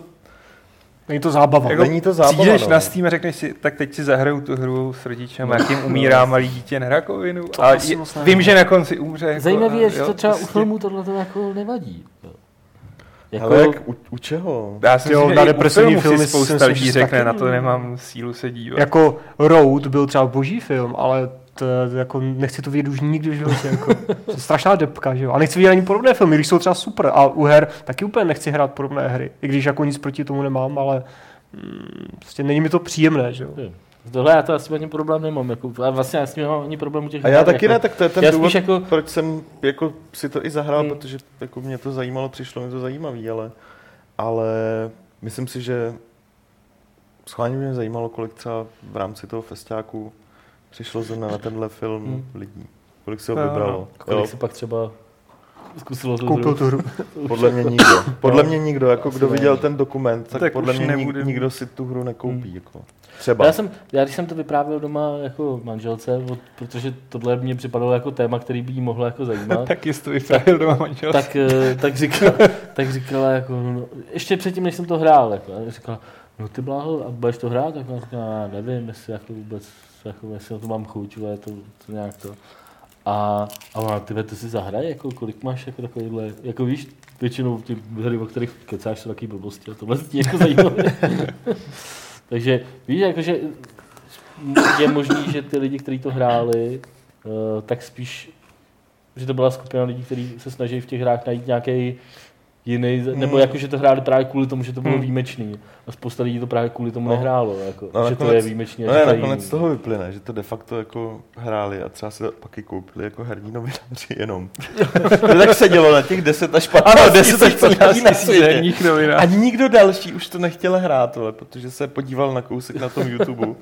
Není to zábava. Jako není to zábava, Přijdeš no. na Steam a řekneš si, tak teď si zahraju tu hru s rodičem, jak jim umírá malý dítě na rakovinu. To A je, vím, že na konci umře. Jako, Zajímavé je, že to třeba u prostě. filmů tohle to jako nevadí. Jako, ale jak, u, u čeho? Já si Jo, myslím, na u depresivní filmu filmy si si spousta lidí řekne, na to nemám sílu se dívat. Jako Road byl třeba boží film, ale to, jako nechci to vidět už nikdy v životě. Jako. To je strašná depka, že jo. A nechci vidět ani podobné filmy, když jsou třeba super. A u her taky úplně nechci hrát podobné hry. I když jako nic proti tomu nemám, ale mm, prostě není mi to příjemné, že jo. Tohle já to asi ani problém nemám. Jako, a vlastně já s tím nemám ani problém u těch A já taky jako, ne, tak to je ten já důvod, jako, proč jsem jako si to i zahrál, Hmm. protože jako mě to zajímalo, přišlo mi to zajímavý, ale, ale myslím si, že schválně mě zajímalo, kolik třeba v rámci toho festiáku přišlo zrovna na tenhle film Hmm. lidí. Kolik si ho vybralo. kolik Jo, si pak třeba zkusilo to Koupil tu hru. podle mě nikdo. Podle mě nikdo, jako Asi kdo ne. viděl ten dokument, tak, Tak podle mě nebude nikdo si tu hru nekoupí. Hmm. Jako. Třeba. Já, jsem, já když jsem to vyprávěl doma jako manželce, od- protože tohle mě připadalo jako téma, který by jí mohlo jako zajímat, Tak jsi to vypravil doma manžel. tak, eh, tak, říkala, tak říkala jako, no, no, ještě předtím, než jsem to hrál, jako, říkala, no ty bláho, a budeš to hrát? Tak já říkala, já nevím, jestli jako vůbec, jako, jestli na to mám chuť, ale to, to nějak to. A, a ona, ty ty si zahraj, jako, kolik máš jako takovýhle, jako víš, většinou ty hry, o kterých kecáš, jsou taky blbosti a tohle je jako zajímavé. Takže víš, jakože je možný, že ty lidi, kteří to hráli, eh, tak spíš, že to byla skupina lidí, kteří se snaží v těch hrách najít nějaký jiný, nebo Hmm. jako, že to hráli právě kvůli tomu, že to bylo Hmm. výjimečný. A spousta lidí to právě kvůli tomu No. nehrálo, jako, No, že to nakonec- je výjimečný. No ne, to nakonec z toho vyplyne, že to de facto jako hráli a třeba si to pak i koupili jako herní novináři jenom. to tak sedělo na těch 10 až 15 Ano, 10 až 15 na tisíc herních A nikdo další už to nechtěl hrát, ale, protože se podíval na kousek na tom YouTube.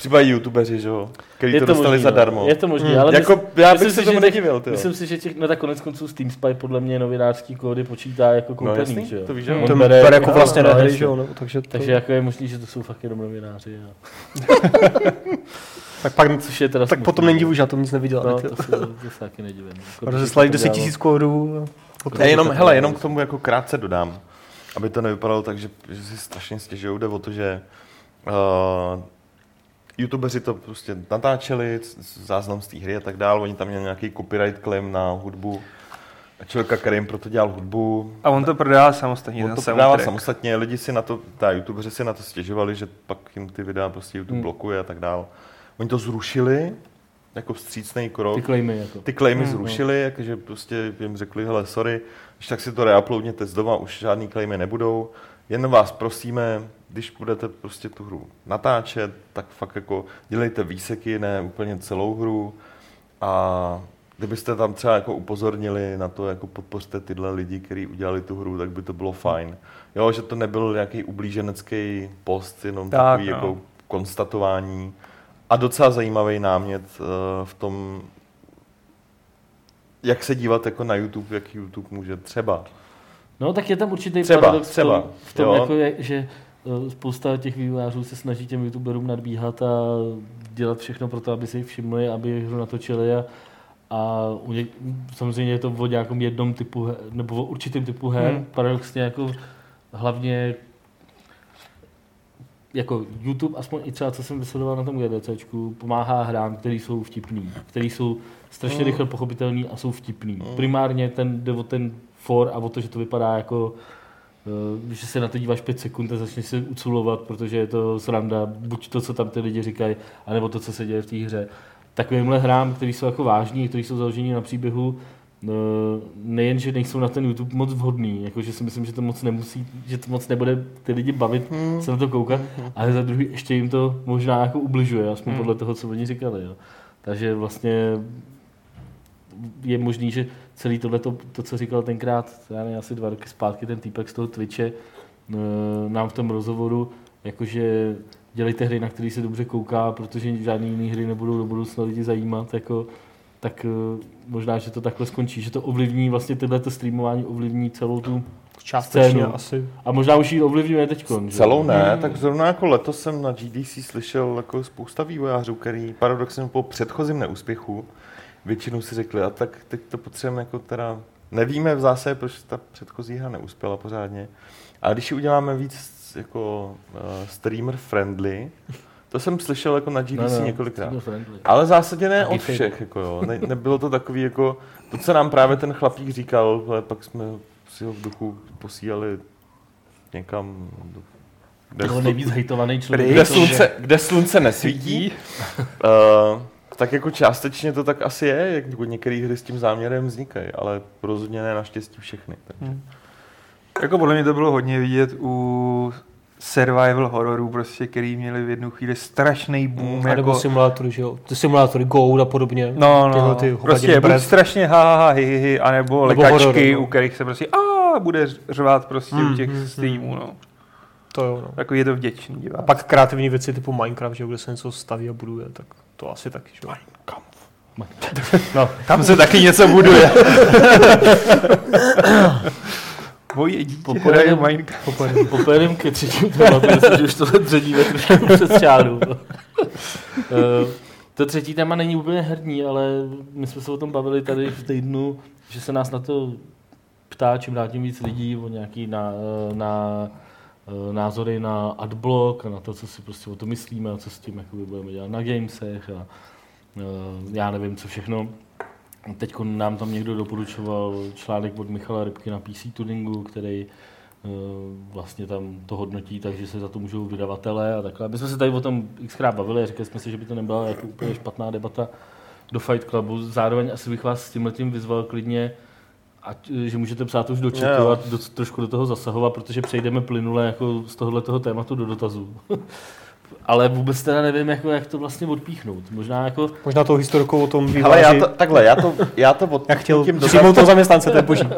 Třeba i youtubeři, že jo, který to, dostali možný, zadarmo. No. Je to možné, Hmm. ale jako, myslím, já myslím bych se tomu že těch- nedivil, ty. myslím si, že těch, no tak konec konců Steam Spy podle mě novinářský kódy počítá jako No koupený, jasný, že jo. to víš, že Hmm. jo. To bere, bere jako no, vlastně no, na hry, jasně. že jo. No, takže to, Takže jako je možný, že to jsou fakt jenom novináři. Jo. tak, pak, Což je teda tak potom není divu, že já to nic neviděl. No, No, to, se, to se taky nedivím. Jako, Rozeslali když 10 to tisíc kódů. Já jenom, hele, jenom k tomu jako krátce dodám, aby to nevypadalo tak, že, že si strašně stěžují, jde o to, že uh, youtubeři to prostě natáčeli, záznam z té hry a tak dál, oni tam měli nějaký copyright claim na hudbu. A člověka, který jim proto dělal hudbu, A on to prodává samostatně, on to prodává samostatně, lidi si na to, ta youtubeři si na to stěžovali, že pak jim ty videa prostě YouTube Hmm. blokuje a tak dál. Oni to zrušili, jako vstřícný krok. Ty claimy jako. Ty claimy Hmm, zrušili, jakože prostě jim řekli, hele, sorry, když tak si to reuploadněte z doma, už žádný claimy nebudou. Jen vás prosíme, když budete prostě tu hru natáčet, tak fakt jako dělejte výseky, ne úplně celou hru. A kdybyste tam třeba jako upozornili na to, jako podpořte tyhle lidi, kteří udělali tu hru, tak by to bylo fajn. Jo, že to nebyl nějaký ublíženecký post, jenom Tak, takový no. jako konstatování. A docela zajímavý námět uh, v tom, jak se dívat jako na YouTube, jak YouTube může třeba. No tak je tam určitý Třeba, paradox v tom, třeba, v tom jako je, že eh, spousta těch vývojářů se snaží těm youtuberům nadbíhat a dělat všechno pro to, aby si jich všimli, aby hru natočili a, a u něk, samozřejmě je to o nějakém jednom typu her, nebo o určitém typu her, Hmm. hmm. paradoxně jako hlavně jako YouTube, aspoň i třeba co jsem vysledoval na tom GDCčku, pomáhá hrám, které jsou vtipný, které jsou strašně Hmm. rychle pochopitelný a jsou vtipný. Primárně ten jde o ten for a o to, že to vypadá jako eh, že se na to díváš 5 sekund a začneš se uculovat, protože je to sranda, buď to, co tam ty lidi říkají, anebo to, co se děje v té hře. Takovýmhle hrám, které jsou jako vážní, které jsou založení na příběhu, eh, nejen, že nejsou na ten YouTube moc vhodný, jakože si myslím, že to moc nemusí, že to moc nebude ty lidi bavit Hmm. se na to koukat, ale za druhý ještě jim to možná jako ubližuje, aspoň Hmm. podle toho, co oni říkali. Jo. Takže vlastně je možný, že celý tohle, to, to, co říkal tenkrát, já nevím, asi dva roky zpátky, ten týpek z toho Twitche, eh, nám v tom rozhovoru, jakože dělejte hry, na které se dobře kouká, protože žádné jiné hry nebudou do budoucna lidi zajímat, jako, tak eh, možná, že to takhle skončí, že to ovlivní, vlastně tyhle streamování ovlivní celou tu, Částečně Scénu. asi. a možná už ji ovlivňuje teď. Celou ne, tak zrovna jako letos jsem na GDC slyšel jako spousta vývojářů, který paradoxně po předchozím neúspěchu většinou si řekli, a tak teď to potřebujeme jako teda, nevíme v zásadě, proč ta předchozí hra neuspěla pořádně. A když ji uděláme víc jako uh, streamer friendly, to jsem slyšel jako na GDC několikrát. Ale v zásadě ne od všech, jako jo. Ne, nebylo to takový jako, to, co nám právě ten chlapík říkal, ale pak jsme si ho v duchu posílali někam, do, kde, Byl slu- nejvíc hejtovaný člověk. kde, slunce, kde slunce nesvítí. uh, tak jako částečně to tak asi je, jak některé hry s tím záměrem vznikají, ale rozhodně ne naštěstí všechny. Takže. Jako podle mě to bylo hodně vidět u survival hororů, prostě, který měli v jednu chvíli strašný boom. A nebo jako, simulátory, že jo? Ty simulátory Go a podobně. No, Tyhle no, ty prostě buď strašně ha, ha, ha, hi, hi, hi, anebo Nebo lekačky, horor, no. u kterých se prostě a bude řvát prostě Hmm, u těch hmm, streamů, no. To jo, no. Jako je to vděčný A divák. pak kreativní věci typu Minecraft, že jo, kde se něco staví a buduje, tak to asi taky, že jo. No, Tam se taky něco buduje. Dítě Po hraje Minecraft. Popojedeme ke třetímu tématu, že už tohle dředíme trošku přes čáru. Eh, to třetí téma není úplně herní, ale my jsme se o tom bavili tady v týdnu, že se nás na to ptá čím dál tím víc lidí o nějaký na, na eh, názory na adblock a na to, co si prostě o to myslíme a co s tím jakoby budeme dělat na gamesech a eh, já nevím, co všechno. Teď nám tam někdo doporučoval článek od Michala Rybky na PC Tuningu, který eh, vlastně tam to hodnotí, takže se za to můžou vydavatele a takhle. My jsme se tady o tom xkrát bavili říkali jsme si, že by to nebyla jako úplně špatná debata do Fight Clubu. Zároveň asi bych vás s tím letím vyzval klidně, ať, že můžete psát už do chatu a do, trošku do toho zasahovat, protože přejdeme plynule jako z tohohle tématu do dotazů. Ale vůbec teda nevím, jako, jak to vlastně odpíchnout. Možná jako Možná tou historkou o tom Ale výváři, já to, takhle, já to, já to od, jak chtěl tím toho dotazem, zaměstnance, to je boží.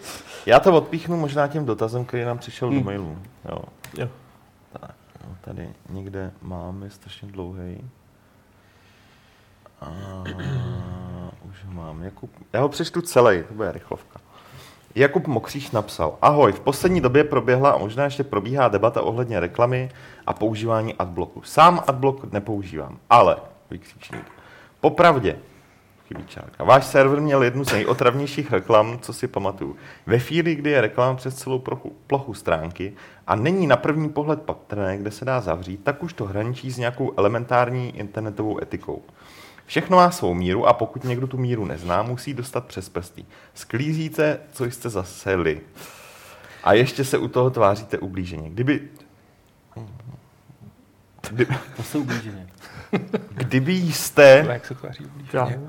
já to odpíchnu možná tím dotazem, který nám přišel Hmm. do mailu. Jo. Jo. Tak, jo, tady někde máme strašně dlouhý. A už ho mám. Jakub, já ho přečtu celý, to bude rychlovka. Jakub Mokříš napsal, ahoj, v poslední době proběhla a možná ještě probíhá debata ohledně reklamy a používání adblocku. Sám adblock nepoužívám, ale, vykřičník, popravdě, chudíčárka. Váš server měl jednu z nejotravnějších reklam, co si pamatuju. Ve chvíli, kdy je reklama přes celou plochu, plochu stránky a není na první pohled patrné, kde se dá zavřít, tak už to hraničí s nějakou elementární internetovou etikou. Všechno má svou míru a pokud někdo tu míru nezná, musí dostat přes prsty. Sklízíte, co jste zaseli. A ještě se u toho tváříte ublíženě. Kdyby... Kdy, To jsou ublíženě. kdyby jste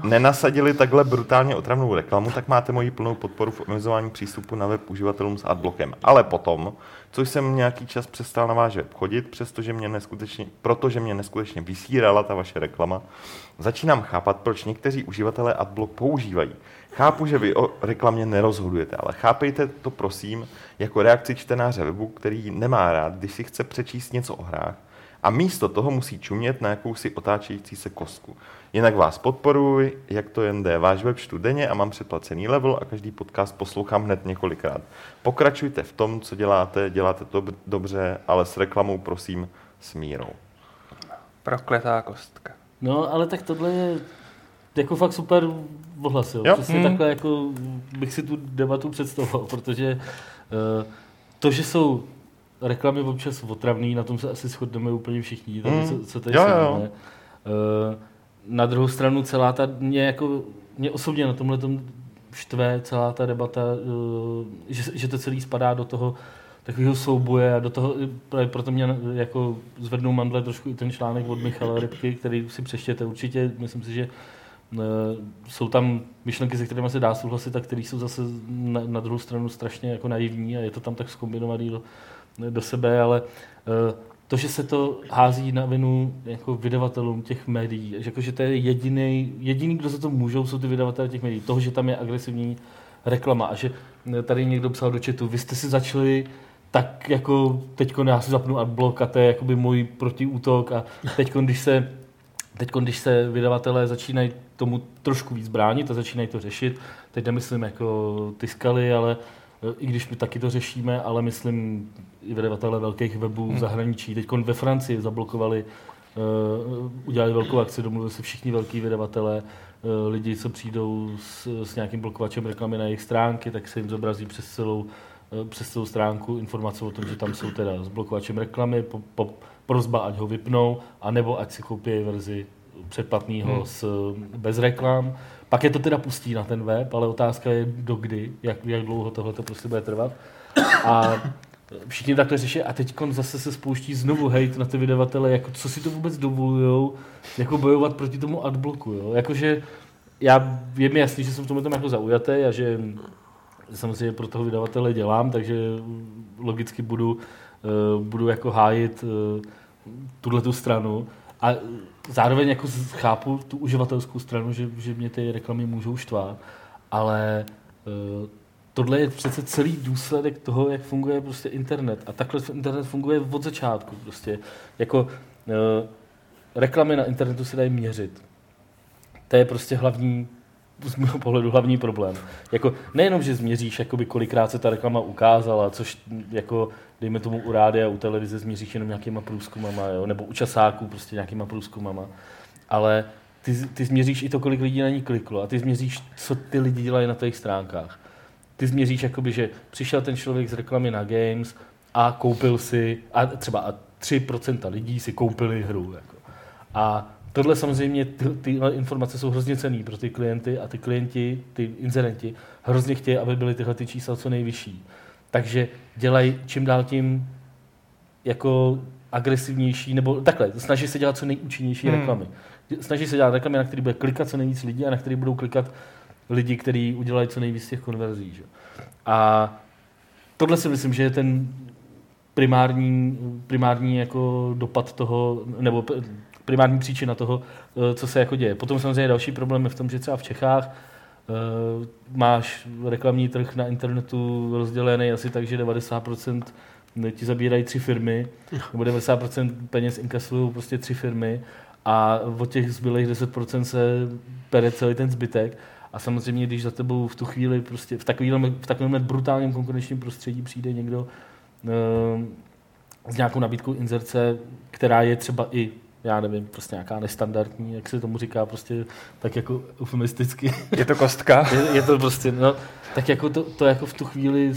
nenasadili takhle brutálně otravnou reklamu, tak máte moji plnou podporu v omezování přístupu na web uživatelům s adblockem. Ale potom, co jsem nějaký čas přestal na váš web chodit, přestože mě neskutečně, protože mě neskutečně vysírala ta vaše reklama, začínám chápat, proč někteří uživatelé adblock používají. Chápu, že vy o reklamě nerozhodujete, ale chápejte to prosím jako reakci čtenáře webu, který nemá rád, když si chce přečíst něco o hrách, a místo toho musí čumět na jakousi otáčející se kostku. Jinak vás podporuji, jak to jen jde. Váš web čtu denně a mám předplacený level a každý podcast poslouchám hned několikrát. Pokračujte v tom, co děláte, děláte to dob- dobře, ale s reklamou prosím s mírou. Prokletá kostka. No, ale tak tohle je jako fakt super ohlas, jo. Jo. Přesně Hmm. takhle jako bych si tu debatu představoval, protože uh, to, že jsou reklamy občas otravný, na tom se asi shodneme úplně všichni, tady, Hmm. co, co tady Jo, jo. Uh, na druhou stranu celá ta, mě jako, mě osobně na tomhle tom štve celá ta debata, uh, že, že to celý spadá do toho takového souboje a do toho, právě proto mě jako zvednou mandle trošku i ten článek od Michala Rybky, který si přečtěte určitě, myslím si, že eh, jsou tam myšlenky, se kterými se dá souhlasit a které jsou zase na, na druhou stranu strašně jako naivní a je to tam tak zkombinovaný do, do sebe, ale eh, to, že se to hází na vinu jako vydavatelům těch médií, že, jako, že to je jediný, jediný, kdo za to můžou, jsou ty vydavatelé těch médií. Toho, že tam je agresivní reklama a že eh, tady někdo psal do chatu, vy jste si začali tak jako teď já si zapnu adblock a to je jakoby můj protiútok a teď, když se Teď, když se vydavatelé začínají tomu trošku víc bránit a začínají to řešit, teď nemyslím jako ty skaly, ale e, i když my taky to řešíme, ale myslím i vydavatelé velkých webů v zahraničí. Teď ve Francii zablokovali, uh, udělali velkou akci, domluvili se všichni velký vydavatelé, uh, lidi, co přijdou s, s nějakým blokovačem reklamy na jejich stránky, tak se jim zobrazí přes celou, uh, přes celou stránku informace o tom, že tam jsou teda s blokovačem reklamy, po, po, prozba, ať ho vypnou, anebo ať si koupí verzi předplatného hmm. s, bez reklam. Pak je to teda pustí na ten web, ale otázka je do kdy, jak, jak dlouho tohle to prostě bude trvat. A všichni takhle řeší a teď zase se spouští znovu hejt na ty vydavatele, jako co si to vůbec dovolujou, jako bojovat proti tomu adblocku, jo. Jakože já, je mi jasný, že jsem v tomhle tom jako zaujatý a že samozřejmě pro toho vydavatele dělám, takže logicky budu, uh, budu jako hájit uh, tuhle tu stranu. A zároveň jako chápu tu uživatelskou stranu, že, že mě ty reklamy můžou štvát, ale uh, tohle je přece celý důsledek toho, jak funguje prostě internet. A takhle internet funguje od začátku. Prostě. Jako, reklamy na internetu se dají měřit. To je prostě hlavní z mého pohledu hlavní problém. Jako, nejenom, že změříš, jakoby, kolikrát se ta reklama ukázala, což jako, dejme tomu u rádia, u televize změříš jenom nějakýma průzkumama, jo? nebo u časáků prostě nějakýma průzkumama, ale ty, ty změříš i to, kolik lidí na ní kliklo a ty změříš, co ty lidi dělají na těch stránkách. Ty změříš, jakoby, že přišel ten člověk z reklamy na Games a koupil si, a třeba a 3% lidí si koupili hru. Jako. A tohle samozřejmě, ty, tyhle informace jsou hrozně cený pro ty klienty a ty klienti, ty inzerenti, hrozně chtějí, aby byly tyhle ty čísla co nejvyšší. Takže dělají čím dál tím jako agresivnější, nebo takhle, snaží se dělat co nejúčinnější hmm. reklamy. Snaží se dělat reklamy, na které bude klikat co nejvíc lidí a na které budou klikat lidi, kteří udělají co nejvíc těch konverzí. Že? A tohle si myslím, že je ten primární, primární jako dopad toho, nebo primární příčina toho, co se jako děje. Potom samozřejmě další problém je v tom, že třeba v Čechách uh, máš reklamní trh na internetu rozdělený asi tak, že 90% ti zabírají tři firmy, nebo 90% peněz inkasují prostě tři firmy a od těch zbylých 10% se pere celý ten zbytek. A samozřejmě, když za tebou v tu chvíli, prostě v takovém, v takovém brutálním konkurenčním prostředí přijde někdo uh, s nějakou nabídkou inzerce, která je třeba i já nevím, prostě nějaká nestandardní, jak se tomu říká, prostě tak jako eufemisticky. Je to kostka? je, je, to prostě, no, tak jako to, to jako v tu chvíli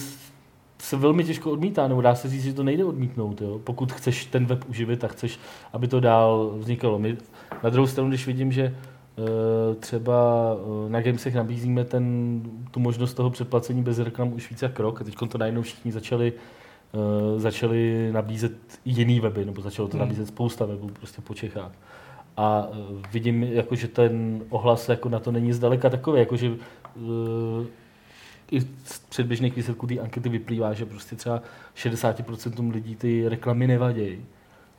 se velmi těžko odmítá, nebo dá se říct, že to nejde odmítnout, jo? pokud chceš ten web uživit a chceš, aby to dál vznikalo. My, na druhou stranu, když vidím, že uh, třeba uh, na Gamesech nabízíme ten, tu možnost toho předplacení bez reklam už více jak rok a teď to najednou všichni začali uh, začali nabízet jiný weby, nebo začalo to hmm. nabízet spousta webů prostě po Čechách. A uh, vidím, jako, že ten ohlas jako na to není zdaleka takový, jako, že uh, i z předběžných výsledků té ankety vyplývá, že prostě třeba 60% lidí ty reklamy nevadí.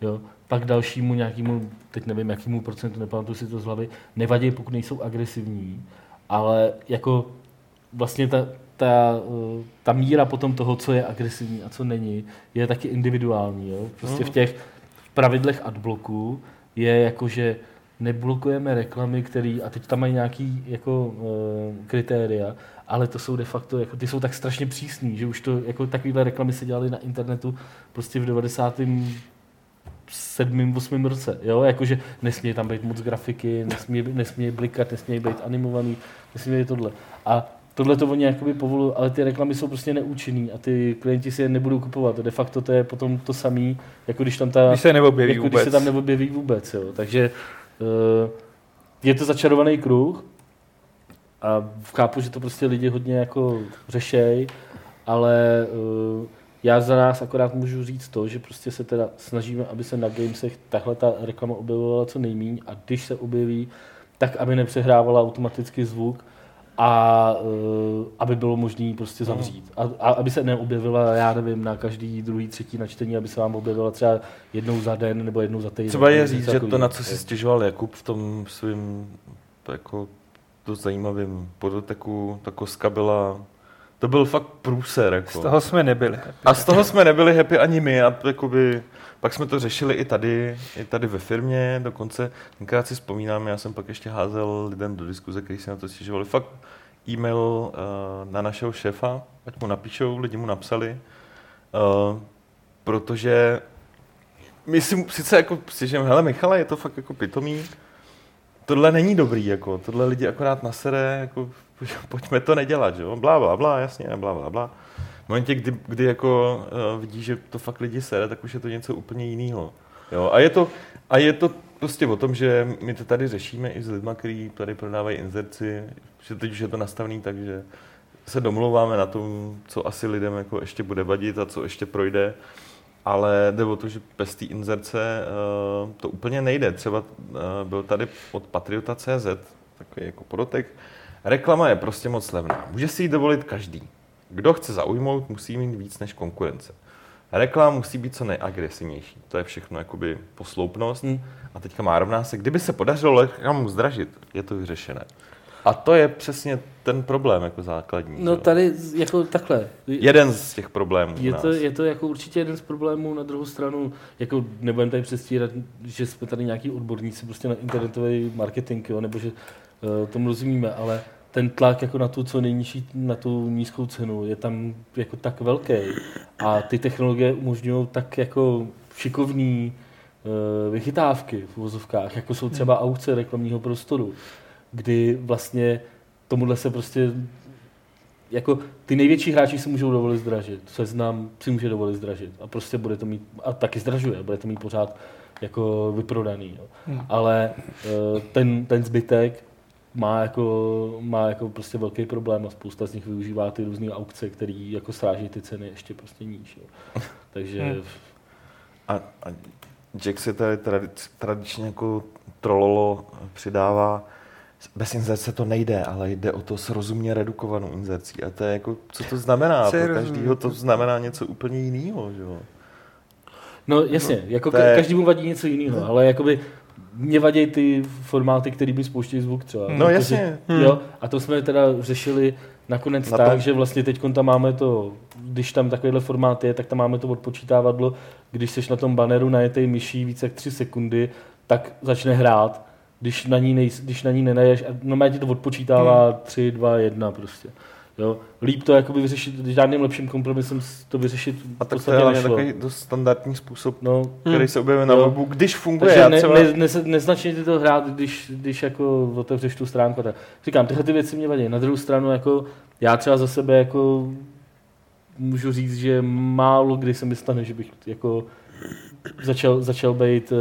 Jo? Pak dalšímu nějakému, teď nevím, jakýmu procentu, nepamatuji si to z hlavy, nevadí, pokud nejsou agresivní, ale jako vlastně ta, ta, eh, ta míra potom toho, co je agresivní a co není, je taky individuální. Jo? Prostě v těch pravidlech adblocku je jako, že neblokujeme reklamy, které, a teď tam mají nějaký jako, uh, kritéria, ale to jsou de facto, jako, ty jsou tak strašně přísný, že už to, jako takovýhle reklamy se dělaly na internetu prostě v 90 sedmým, osmým roce, jo, jakože nesmí tam být moc grafiky, nesmí, nesmí blikat, nesmí být animovaný, nesmí být tohle. A tohle to oni jakoby povolují, ale ty reklamy jsou prostě neúčinný a ty klienti si je nebudou kupovat. De facto to je potom to samé, jako když tam ta... Když se neobjeví jako vůbec. Když se tam neobjeví vůbec, jo. Takže uh, je to začarovaný kruh a chápu, že to prostě lidi hodně jako řešej, ale uh, já za nás akorát můžu říct to, že prostě se teda snažíme, aby se na Gamesech tahle ta reklama objevovala co nejméně a když se objeví, tak aby nepřehrávala automaticky zvuk a uh, aby bylo možné prostě zavřít. A, a aby se neobjevila, já nevím, na každý druhý, třetí načtení, aby se vám objevila třeba jednou za den nebo jednou za týden. Třeba je říct, že to, na co si stěžoval Jakub v tom svým jako dost zajímavým podoteku, ta koska byla to byl fakt průser. Jako. Z toho jsme nebyli happy. A z toho jsme nebyli happy ani my. A jakoby, pak jsme to řešili i tady, i tady ve firmě. Dokonce tenkrát si vzpomínám, já jsem pak ještě házel lidem do diskuze, kteří se na to stěžovali. Fakt e-mail uh, na našeho šéfa, ať mu napíšou, lidi mu napsali. Uh, protože my si sice jako stěžujeme, hele Michale, je to fakt jako pitomý, tohle není dobrý, jako, tohle lidi akorát nasere, jako, pojďme to nedělat, že jo, blá, blá, blá, jasně, blá, blá, blá. V momentě, kdy, kdy jako uh, vidí, že to fakt lidi sere, tak už je to něco úplně jiného. Jo, a je to, a je to prostě o tom, že my to tady řešíme i s lidmi, kteří tady prodávají inzerci, že teď už je to nastavený tak, že se domlouváme na tom, co asi lidem jako ještě bude vadit a co ještě projde ale jde o to, že bez té inzerce uh, to úplně nejde. Třeba uh, byl tady od Patriota.cz takový jako podotek. Reklama je prostě moc levná. Může si ji dovolit každý. Kdo chce zaujmout, musí mít víc než konkurence. Reklama musí být co nejagresivnější. To je všechno jakoby posloupnost. Hmm. A teďka má rovná se, kdyby se podařilo reklamu zdražit, je to vyřešené. A to je přesně ten problém jako základní. No jo. tady jako takhle. Jeden z těch problémů. Je to, je to jako určitě jeden z problémů, na druhou stranu, jako nebudeme tady přestírat, že jsme tady nějaký odborníci prostě na internetový marketing, jo, nebo že uh, tomu rozumíme, ale ten tlak jako na tu co nejnižší, na tu nízkou cenu je tam jako tak velký a ty technologie umožňují tak jako šikovný uh, vychytávky v uvozovkách, jako jsou třeba aukce reklamního prostoru, kdy vlastně tomuhle se prostě jako ty největší hráči si můžou dovolit zdražit. Seznam si může dovolit zdražit a prostě bude to mít, a taky zdražuje, bude to mít pořád jako vyprodaný. Jo. Hmm. Ale uh, ten, ten zbytek má jako, má jako prostě velký problém a spousta z nich využívá ty různé aukce, které jako stráží ty ceny ještě prostě níž. Jo. Takže... Hmm. A, a Jack si tady tradic, tradičně jako trololo přidává bez inzerce to nejde, ale jde o to s rozumně redukovanou inzercí. A to je jako, co to znamená? Pro každýho to znamená něco úplně jiného, že jo? No jasně, no, jako je... každému vadí něco jiného, ale jakoby mě vadí ty formáty, které by spouštěli zvuk třeba. No protože, jasně. Hmm. Jo, a to jsme teda řešili nakonec Na tak, to... že vlastně teď tam máme to, když tam takovýhle formát je, tak tam máme to odpočítávadlo, když jsi na tom banneru najetej myší více jak 3 sekundy, tak začne hrát když na ní, nej, když na ní nenaješ, normálně ti to odpočítává hmm. 3, 2, 1 prostě. Jo? Líp to jakoby vyřešit, žádným lepším kompromisem to vyřešit A tak to je takový dost standardní způsob, No, který se objevuje na webu, když funguje. takže Já ne, třeba... ne, ne, neznačně to hrát, když, když jako otevřeš tu stránku. Tak. Říkám, tyhle ty věci mě vadí. Na druhou stranu, jako já třeba za sebe jako můžu říct, že málo kdy se mi stane, že bych jako začal, začal být uh,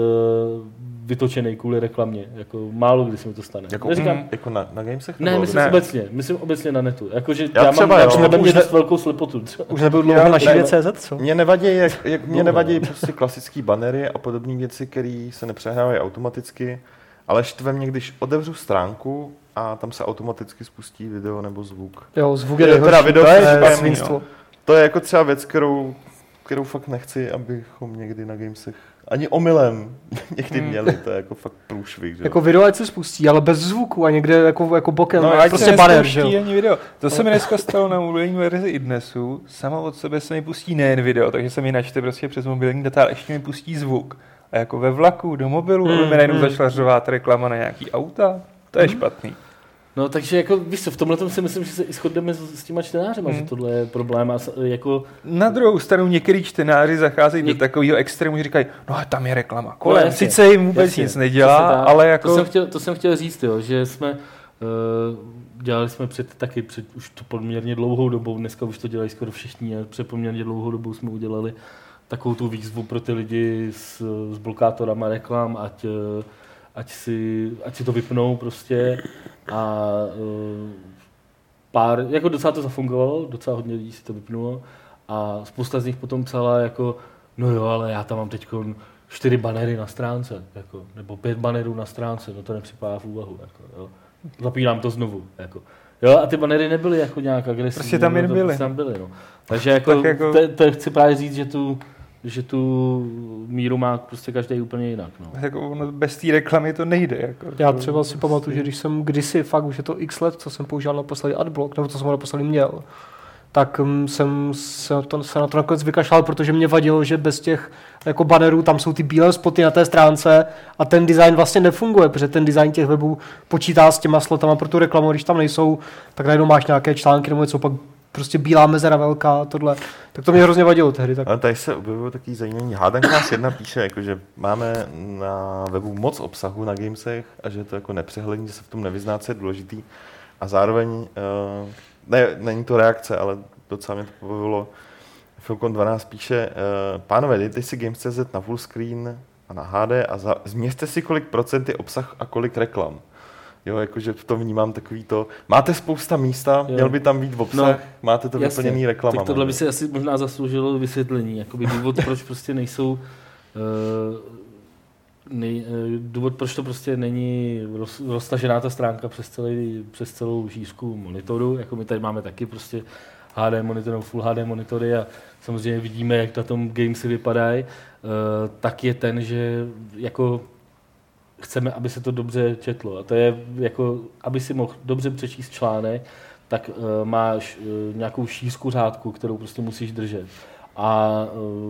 vytočený kvůli reklamě. Jako málo kdy se mi to stane. Jako, Neříkám, mm, jako na, na Gamesech? ne, myslím Ne. obecně. Myslím obecně na netu. Jako, že Já já, třeba mám, jo. já třeba Nebo mě už ne- velkou slepotu. třeba. Už nebyl dlouho Já- na ne, živě.cz, co? Mně nevadí, jak, jak mě No. nevadí prostě klasický banery a podobné věci, které se nepřehrávají automaticky, ale štve mě, když otevřu stránku a tam se automaticky spustí video nebo zvuk. Jo, zvuk je Je, teda video to je. To je jako třeba věc, kterou, kterou fakt nechci, abychom někdy na Gamesech ani omylem někdy Hmm. měli. To je jako fakt průšvih. Že? Jako video ať se spustí, ale bez zvuku a někde jako, jako bokem, No, no, ať prostě se banner, že jo. ani video. To se mi dneska stalo na mobilní verzi i dnesu. Samo od sebe se mi pustí nejen video, takže se mi načte prostě přes mobilní data, ale ještě mi pustí zvuk. A jako ve vlaku, do mobilu, Hmm, aby mi najednou hmm. začala řovat reklama na nějaký auta. To je špatný. No takže jako, víš co, v tomhle tom si myslím, že se i shodneme s, s těma čtenářema, Hmm. že tohle je problém a jako Na druhou stranu některý čtenáři zacházejí do Něk- takového extrému, že říkají, no a tam je reklama kolem. No, jasně, Sice jim vůbec jasně, nic nedělá, tak. ale jako... To jsem chtěl, to jsem chtěl říct, jo, že jsme uh, dělali jsme před taky před už to poměrně dlouhou dobou, dneska už to dělají skoro všichni, a před poměrně dlouhou dobou jsme udělali takovou tu výzvu pro ty lidi s, s blokátorama reklam, ať, eh, ať, si, ať si to vypnou prostě a uh, pár, jako docela to zafungovalo, docela hodně lidí si to vypnulo a spousta z nich potom psala jako, no jo, ale já tam mám teď čtyři banery na stránce, jako, nebo pět banerů na stránce, no to nepřipadá v úvahu. Jako, jo. Zapínám to znovu. Jako. Jo, a ty banery nebyly jako nějak agresivní. Prostě tam jen byly. prostě Tam byly no. Takže jako, Tak jako- To, to, chci právě říct, že tu, že tu míru má prostě každý úplně jinak. No. Jako ono bez té reklamy to nejde. Jako. Já To- třeba si pamatuju, že když jsem kdysi, fakt už je to x let, co jsem používal naposledy Adblock, nebo co jsem naposledy měl, tak mm, jsem se, to, se na to nakonec vykašlal, protože mě vadilo, že bez těch jako bannerů tam jsou ty bílé spoty na té stránce a ten design vlastně nefunguje, protože ten design těch webů počítá s těma slotama pro tu reklamu, když tam nejsou, tak najednou máš nějaké články nebo něco, pak prostě bílá mezera velká, tohle. Tak to mě hrozně vadilo tehdy. Tak Ale tady se objevují takový zajímavý. Hádanka jedna píše, jako, že máme na webu moc obsahu na Gamesech a že je to jako nepřehlední, že se v tom nevyzná, co je důležitý. A zároveň, uh, ne, není to reakce, ale docela mě to pobavilo. Filkon 12 píše, uh, pánové, dejte si Games.cz na full screen a na HD a za, změřte si, kolik procent je obsah a kolik reklam. Jo, jakože v tom vnímám takový to, máte spousta místa, Jo. měl by tam být v obsah, No, máte to Jasně. vyplněný reklamama. Tak tohle by si asi možná zasloužilo vysvětlení. Jakoby důvod, proč prostě nejsou uh, nej, uh, důvod, proč to prostě není roz, roztažená ta stránka přes, celý, přes celou šířku monitoru, jako my tady máme taky prostě HD monitory, Full HD monitory a samozřejmě vidíme, jak na tom gamesy vypadají, uh, tak je ten, že jako chceme, aby se to dobře četlo. A to je jako, aby si mohl dobře přečíst článek, tak uh, máš uh, nějakou šířku řádku, kterou prostě musíš držet. A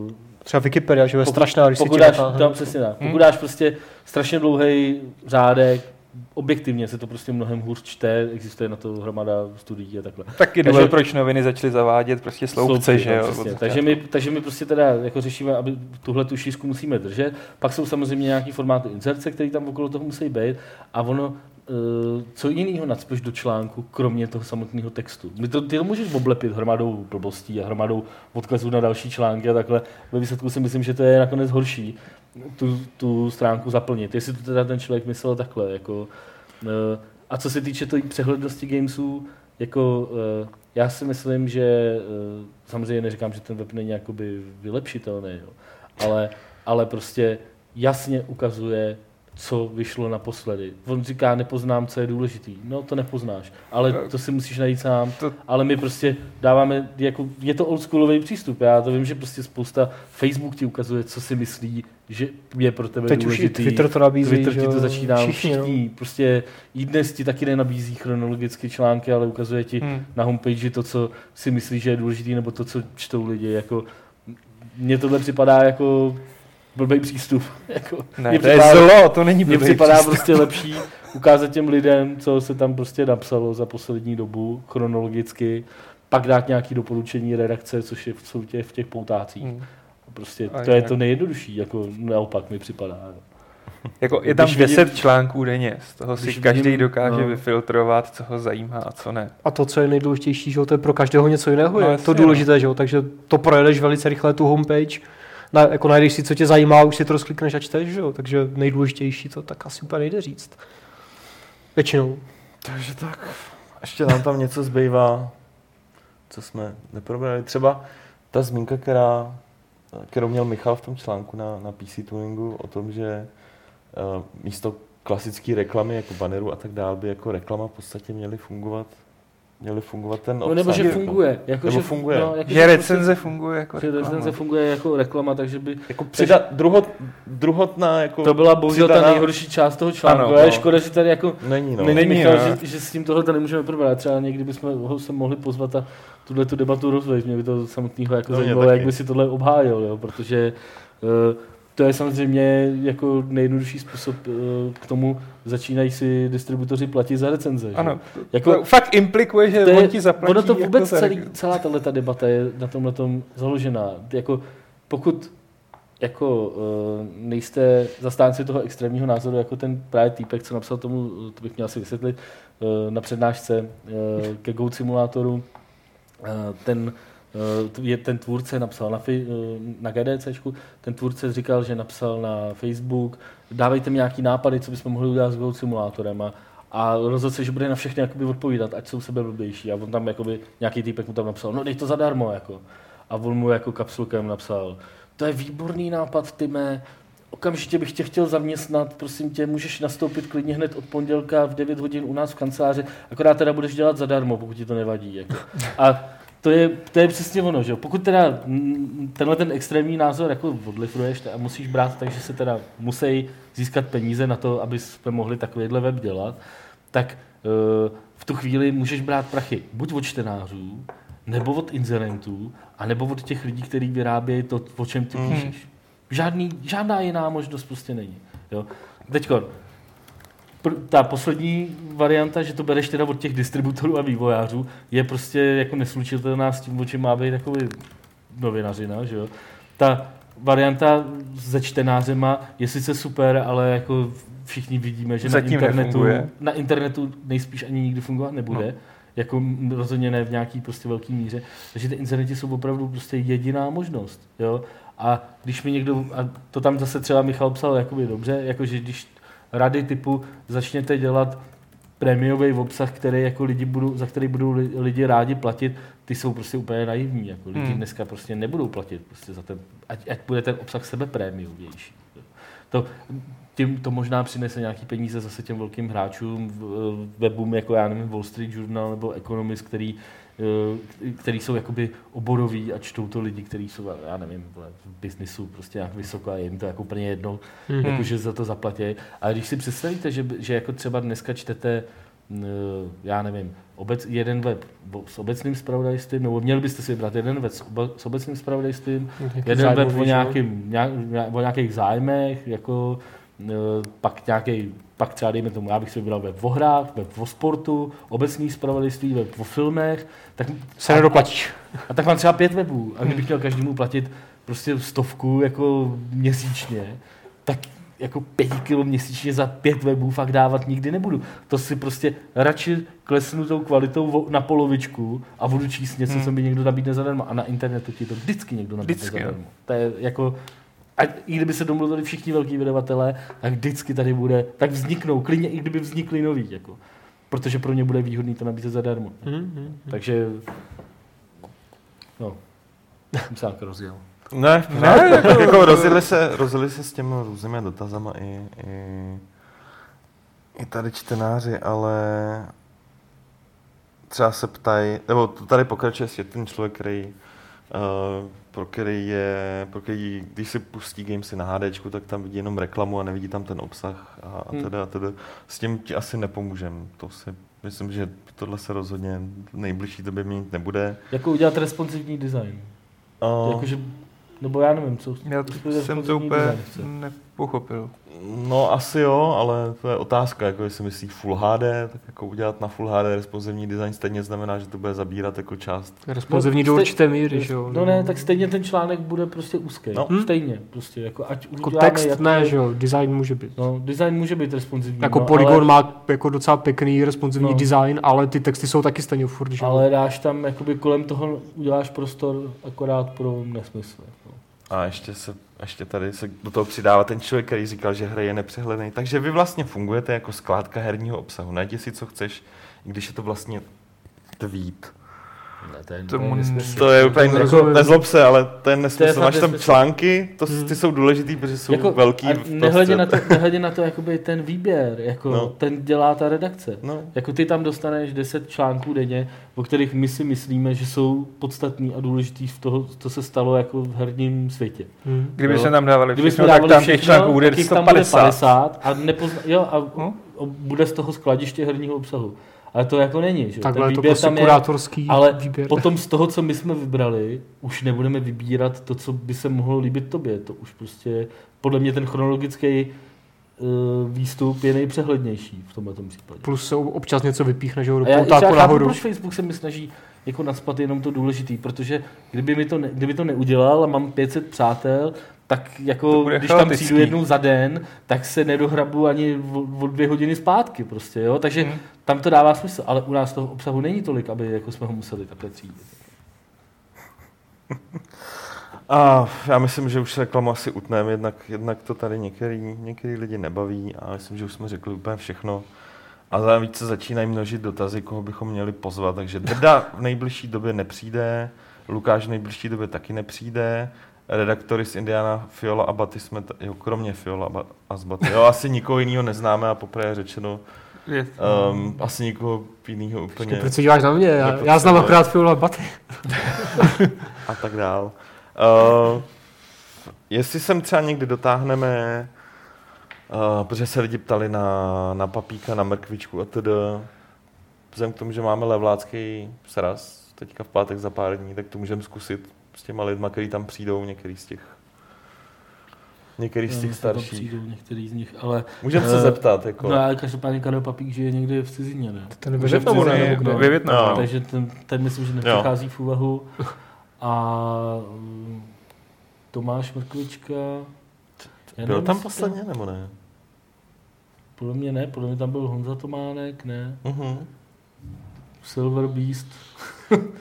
uh, třeba Wikipedia, že je Pokud- strašná, když si pokud dáš, tam přesně tak. Hmm. Pokud dáš prostě strašně dlouhý řádek, objektivně se to prostě mnohem hůř čte, existuje na to hromada studií a takhle. Taky Takže- důvod, proč noviny začaly zavádět prostě sloupce, Sloupky, že no, jo? přesně. od Takže my, takže my prostě teda jako řešíme, aby tuhle tu šířku musíme držet. Pak jsou samozřejmě nějaký formáty inserce, které tam okolo toho musí být a ono eh, co jiného nacpeš do článku, kromě toho samotného textu. My to, ty to můžeš oblepit hromadou blbostí a hromadou odkazů na další články a takhle. Ve výsledku si myslím, že to je nakonec horší tu, tu stránku zaplnit. Jestli to teda ten člověk myslel takhle. Jako, eh, a co se týče té přehlednosti gamesů, jako, eh, já si myslím, že eh, samozřejmě neříkám, že ten web není jakoby vylepšitelný, jo, ale, ale prostě jasně ukazuje, co vyšlo naposledy. On říká, nepoznám, co je důležitý. No, to nepoznáš, ale to si musíš najít sám. To- Ale my prostě dáváme, jako, je to oldschoolový přístup. Já to vím, že prostě spousta Facebook ti ukazuje, co si myslí, že je pro tebe Teď už i důležitý. Twitter to nabízí, Twitter že ti to začíná všichni, no. všichni. Prostě i dnes ti taky nenabízí chronologicky články, ale ukazuje ti Hmm. na homepage to, co si myslí, že je důležitý, nebo to, co čtou lidi. Jako, mně tohle připadá jako blbý přístup. jako, Ne, mně to je připadá- zlo, to není Mně blbý připadá přístup. prostě lepší ukázat těm lidem, co se tam prostě napsalo za poslední dobu, chronologicky, pak dát nějaké doporučení redakce, což je v, jsou tě, v těch poutácích. Hmm. Prostě A to je to nejjednodušší, jako naopak mi připadá. jo. Jako je tam Když vidím- 10 článků denně, z toho si každý vidím- dokáže no. vyfiltrovat, co ho zajímá a co ne. A to, co je nejdůležitější, že jo, to je pro každého něco jiného, No je jasně, to důležité, že jo, takže to projedeš velice rychle tu homepage, na, jako najdeš si, co tě zajímá, už si to rozklikneš a čteš, že jo, takže nejdůležitější to tak asi úplně nejde říct. Většinou. Takže tak, ještě nám tam něco zbývá, co jsme neprobrali. Třeba ta zmínka, která, kterou měl Michal v tom článku na, na PC Tuningu o tom, že uh, místo klasické reklamy jako banneru a tak dále by jako reklama v podstatě měly fungovat měly fungovat ten No, nebo obsah, že funguje. Jako, Nebo že, funguje. No, jako, Že recenze funguje jako Že recenze reklama. funguje jako reklama, takže by... Jako přidat druhot, druhotná jako To byla bohužel ta nejhorší část toho článku, Ano, ale no. škoda, že tady jako Není, no. Není, Není, Michal, no. že, že, s tím tohle to nemůžeme probrat. Třeba někdy bychom ho se mohli pozvat a tuhle tu debatu rozvést. Mě by to samotného jako No, zajímalo, jak by si tohle obhájil, jo? protože uh, to je samozřejmě jako nejjednodušší způsob uh, k tomu, začínají si distributoři platit za recenze. že? Ano, Jako, to fakt implikuje, že to je, on ti zaplatí. ono to vůbec jako celý, celá tahle ta debata je na tomhle založená. Jako, pokud jako uh, nejste zastánci toho extrémního názoru, jako ten právě týpek, co napsal tomu, to bych měl asi vysvětlit, uh, na přednášce uh, ke Goat Simulátoru, uh, ten je ten tvůrce napsal na, uh, na GDCčku, ten tvůrce říkal, že napsal na Facebook, dávejte mi nějaký nápady, co bychom mohli udělat s Goat Simulátorem a a rozhodl se, že bude na všechny jakoby odpovídat, ať jsou sebe blbější. A on tam jakoby, nějaký týpek mu tam napsal, no dej to zadarmo. Jako. A on mu jako kapsulkem napsal, to je výborný nápad, Tyme, okamžitě bych tě chtěl zaměstnat, prosím tě, můžeš nastoupit klidně hned od pondělka v 9 hodin u nás v kanceláři, akorát teda budeš dělat zadarmo, pokud ti to nevadí. Jako. A to je, to je přesně ono, že jo. Pokud teda tenhle ten extrémní názor jako odlifruješ a musíš brát, takže se teda musí získat peníze na to, aby jsme mohli takovýhle web dělat, tak eh, v tu chvíli můžeš brát prachy buď od čtenářů, nebo od inzerentů, a nebo od těch lidí, kteří vyrábějí to, o čem ty Hmm. píšeš. Žádný, žádná jiná možnost prostě není. Jo. Teďko, ta poslední varianta, že to bereš teda od těch distributorů a vývojářů, je prostě jako neslučitelná s tím, o čem má být takový novinařina, že jo. Ta varianta se čtenářema je sice super, ale jako všichni vidíme, že na Zatím internetu, nefunguje. na internetu nejspíš ani nikdy fungovat nebude. No. Jako rozhodně ne v nějaký prostě velký míře. Takže ty internety jsou opravdu prostě jediná možnost. Jo? A když mi někdo, a to tam zase třeba Michal psal jakoby dobře, jakože když rady typu začněte dělat prémiový obsah, který jako lidi budou, za který budou li- lidi rádi platit, ty jsou prostě úplně naivní. Jako lidi Hmm. dneska prostě nebudou platit prostě za ten, ať, ať bude ten obsah sebe prémiovější. To, tím to možná přinese nějaký peníze zase těm velkým hráčům, webům jako já nevím, Wall Street Journal nebo Economist, který, který jsou jakoby oboroví a čtou to lidi, kteří jsou, já nevím, v biznisu prostě nějak vysoko a je jim to jako úplně jedno, Mhm. mm-hmm. jako, že za to zaplatí. Ale když si představíte, že, že jako třeba dneska čtete eh, já nevím, obec, jeden web s obecným spravodajstvím, nebo měli byste si vybrat jeden web s, obe, s obecným spravodajstvím, jeden web o, nějakým, nějak, o nějakých zájmech, jako eh, pak nějaký, pak třeba dejme tomu, já bych si vybral web o hrách, web o sportu, obecný spravodajství, web o filmech, tak Se nedoplatíš. a tak mám třeba pět webů. A kdybych chtěl každému platit prostě stovku jako měsíčně, tak jako pěti kilo měsíčně za pět webů fakt dávat nikdy nebudu. To si prostě radši klesnu tou kvalitou na polovičku a budu číst něco, Hmm. co mi někdo nabídne zadarmo. A na internetu ti to vždycky někdo nabídne Vždycky, jo. zadarmo. To je jako, a i kdyby se domluvili všichni velký vydavatelé, tak vždycky tady bude, tak vzniknou, klidně i kdyby vznikly nový, jako. Protože pro ně bude výhodný to nabízet zadarmo. Mhm. Takže, no, jsem se rozjel. Ne, pořádku. jako, jako rozjeli, se, rozjeli se s těmi různými dotazama i, i, i tady čtenáři, ale třeba se ptají, nebo to tady pokračuje je ten člověk, který, uh, pro který je, pro který, když si pustí gamesy na HDčku, tak tam vidí jenom reklamu a nevidí tam ten obsah a, a Hmm. teda, a teda. S tím ti asi nepomůžem. To si myslím, že tohle se rozhodně v nejbližší době měnit nebude. Jako udělat responsivní design. Uh, Jakože Nebo já nevím, co... Já jsem to úplně chce. nepochopil. No asi jo, ale to je otázka, jako jestli myslí Full HD, tak jako udělat na Full HD responsivní design stejně znamená, že to bude zabírat jako část. Responsivní No, do určité míry, že jo. No ne, tak stejně ten článek bude prostě úzký. No. No. Stejně, prostě, jako ať Jako uděláme text jak- ne, že jo, design může být. No, design může být responsivní. Jako no, Polygon ale, má jako docela pěkný responsivní No. design, ale ty texty jsou taky stejně furt, že jo. ale dáš tam, jakoby kolem toho uděláš prostor akorát pro nesmysl. Jako. A ještě, se, ještě tady se do toho přidává ten člověk, který říkal, že hra je nepřehledný. Takže vy vlastně fungujete jako skládka herního obsahu. Najdi si, co chceš, když je to vlastně tweet. Ne, to je, Tomu nesmysl. To je úplně, To jako, nezlob se, ale to je nesmysl. fakt Máš tam nesmysl. články, to, Hmm. ty jsou důležitý, protože jsou jako, velký nehledě na, to, nehledě na to, jakoby ten výběr, jako No. ten dělá ta redakce. No, Jako ty tam dostaneš 10 článků denně, o kterých my si myslíme, že jsou podstatný a důležitý v toho, co se stalo jako v herním světě. Hm. Kdyby Jo. jsme tam dávali Kdyby všechno, tak tam těch všechno, článků bude tak jich tam bude 150. 50 a, nepozna, jo, a, No. a bude z toho skladiště herního obsahu. Ale to jako není, že? Takhle Ten je to výběr prostě tam je, kurátorský ale výběr. potom z toho, co my jsme vybrali, už nebudeme vybírat to, co by se mohlo líbit tobě. To už prostě, podle mě ten chronologický uh, výstup je nejpřehlednější v tomhle případě. Plus se občas něco vypíchne, že jo, do já, já chápu, proč Facebook se mi snaží jako naspat jenom to důležitý, protože kdyby, mi to ne, kdyby to neudělal a mám 500 přátel, tak jako, když tam chaotický. přijdu jednou za den, tak se nedohrabu ani o, dvě hodiny zpátky prostě, jo? takže Hmm. tam to dává smysl, ale u nás toho obsahu není tolik, aby jako jsme ho museli takhle třídit. A já myslím, že už se reklamu asi utneme, jednak, jednak to tady některý, některý lidi nebaví a myslím, že už jsme řekli úplně všechno. A za víc se začínají množit dotazy, koho bychom měli pozvat, takže Drda v nejbližší době nepřijde, Lukáš v nejbližší době taky nepřijde, redaktory z Indiana, Fiola a Baty jsme, t- jo, kromě Fiola a a z Baty, jo, asi nikoho jiného neznáme a poprvé řečeno, Je- um, asi nikoho jiného úplně proč se díváš na mě? Já, já znám akorát Fiola Baty. a tak dál. Uh, jestli sem třeba někdy dotáhneme, uh, protože se lidi ptali na, na papíka, na mrkvičku a tedy, vzhledem k tomu, že máme levlácký sraz teďka v pátek za pár dní, tak to můžeme zkusit s těma lidma, kteří tam přijdou, některý z těch některý z těch tam starších. Přijdou některý z nich, ale Můžeme se Eh, zeptat, jako. no, ale každopádně Karel Papík žije někde v cizině, ne? Ten ve Může v Větnamu, ne? cizině, Nebo kde? ve Větnamu. No. Takže ten, ten myslím, že nepřichází v úvahu. A mm, Tomáš Mrkvička... já Byl nevím, tam posledně, nebo ne? Podle mě ne, podle mě tam byl Honza Tománek, ne. Uh-huh. Silver Beast.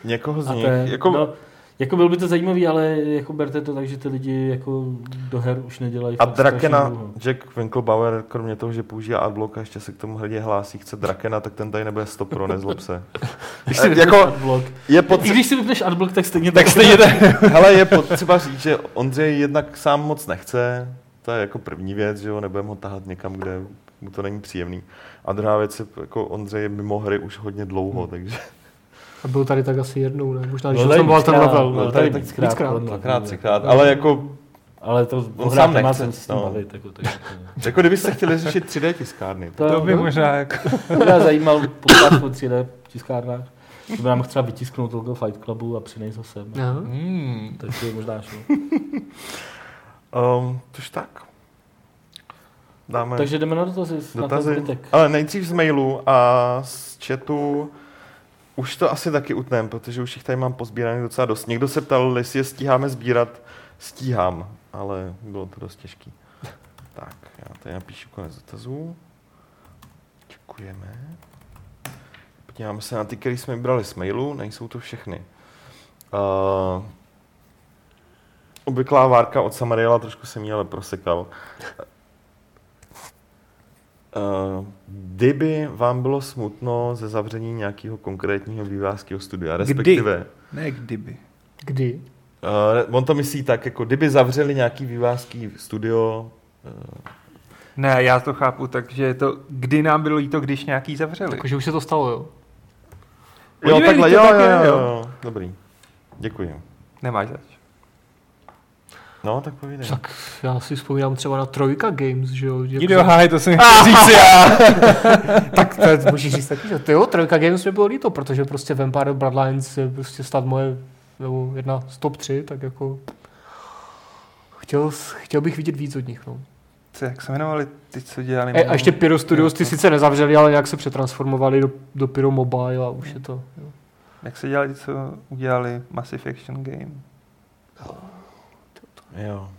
Někoho z nich. ten, Jako, no, jako byl by to zajímavý, ale jako berte to tak, že ty lidi jako do her už nedělají. A Drakena. Jack Winklebauer, kromě toho, že používá adblock a ještě se k tomu hrdě hlásí, chce Drakena, tak ten tady nebude stop pro, nezlob se. Když si Eh, jako- adblock. Je I potřeba, když si vypneš adblock, tak stejně tak stejně tak, hele, je potřeba říct, že Ondřej jednak sám moc nechce, to je jako první věc, že jo, nebudeme ho tahat někam, kde mu to není příjemný. A druhá věc je, jako Ondřej je mimo hry už hodně dlouho, takže A byl tady tak asi jednou, ne? Možná, když Byl jsem tady byl ten level. byl ne? tady tak víckrát, dvakrát, třikrát, ale jako, Ale to On sám nechce, se s tím no. bavit. Jako, tak, jako kdybyste chtěli řešit 3D tiskárny, to, To by to, možná jako... to mě zajímal podcast o 3D tiskárnách. To by nám chtěla vytisknout logo Fight Clubu a přinést ho sem. Hmm. Tak to je možná šlo. um, tož tak. Dáme... Takže jdeme na dotazy. Na ten Dotazy? zbytek. Ale nejdřív z mailu a z chatu už to asi taky utnem, protože už jich tady mám pozbíraných docela dost. Někdo se ptal, jestli je stíháme sbírat. Stíhám, ale bylo to dost těžký. Tak, já tady napíšu konec dotazů. Děkujeme. Podíváme se na ty, které jsme brali z mailu, nejsou to všechny. Uh, obvyklá várka od Samariela, trošku jsem ji ale prosekal. Uh, kdyby vám bylo smutno ze zavření nějakého konkrétního vývářského studia, respektive... Ne kdyby. Kdy? Uh, on to myslí tak, jako kdyby zavřeli nějaký vývářský studio, uh, Ne, já to chápu tak, že je to, kdy nám bylo líto, když nějaký zavřeli. Takže už se to stalo, jo? jo, Podívej, takhle, jo, jo, jo. jo, dobrý. Děkuji. Nemáš zač. No, tak povídej. Tak já si vzpomínám třeba na Trojka Games, že jo? Jak- Jde háj, to jsem chtěl říct já. tak to je, můžeš říct taky, že to jo, Trojka Games mi bylo líto, protože prostě Vampire Bloodlines je prostě snad moje, nebo jedna z top 3, tak jako chtěl, chtěl bych vidět víc od nich. No. Co, jak se jmenovali ty, co dělali? E, a ještě Pyro Studios, ty sice nezavřeli, ale nějak se přetransformovali do, do Pyro Mobile a už je to... Jo. Jak se dělali ty, co udělali Massive Action Game? Jo,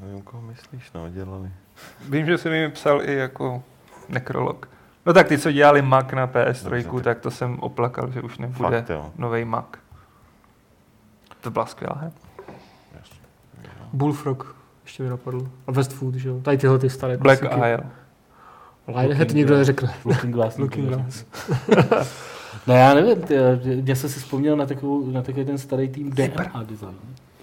nevím, koho myslíš, no, dělali. Vím, že jsem jim psal i jako nekrolog. No tak ty, co dělali Mac na PS3, Dobře, tak- tak to jsem oplakal, že už nebude nový Mac. To byla skvělá hra. Bullfrog ještě mi napadl. A Westfood, že jo. Tady tyhle ty staré Black klasiky. Isle. Lionhead nikdo neřekne. Looking Glass. Looking Glass. No já nevím, ty, mě se si vzpomněl na, takovou, na takový ten starý tým DMA Design.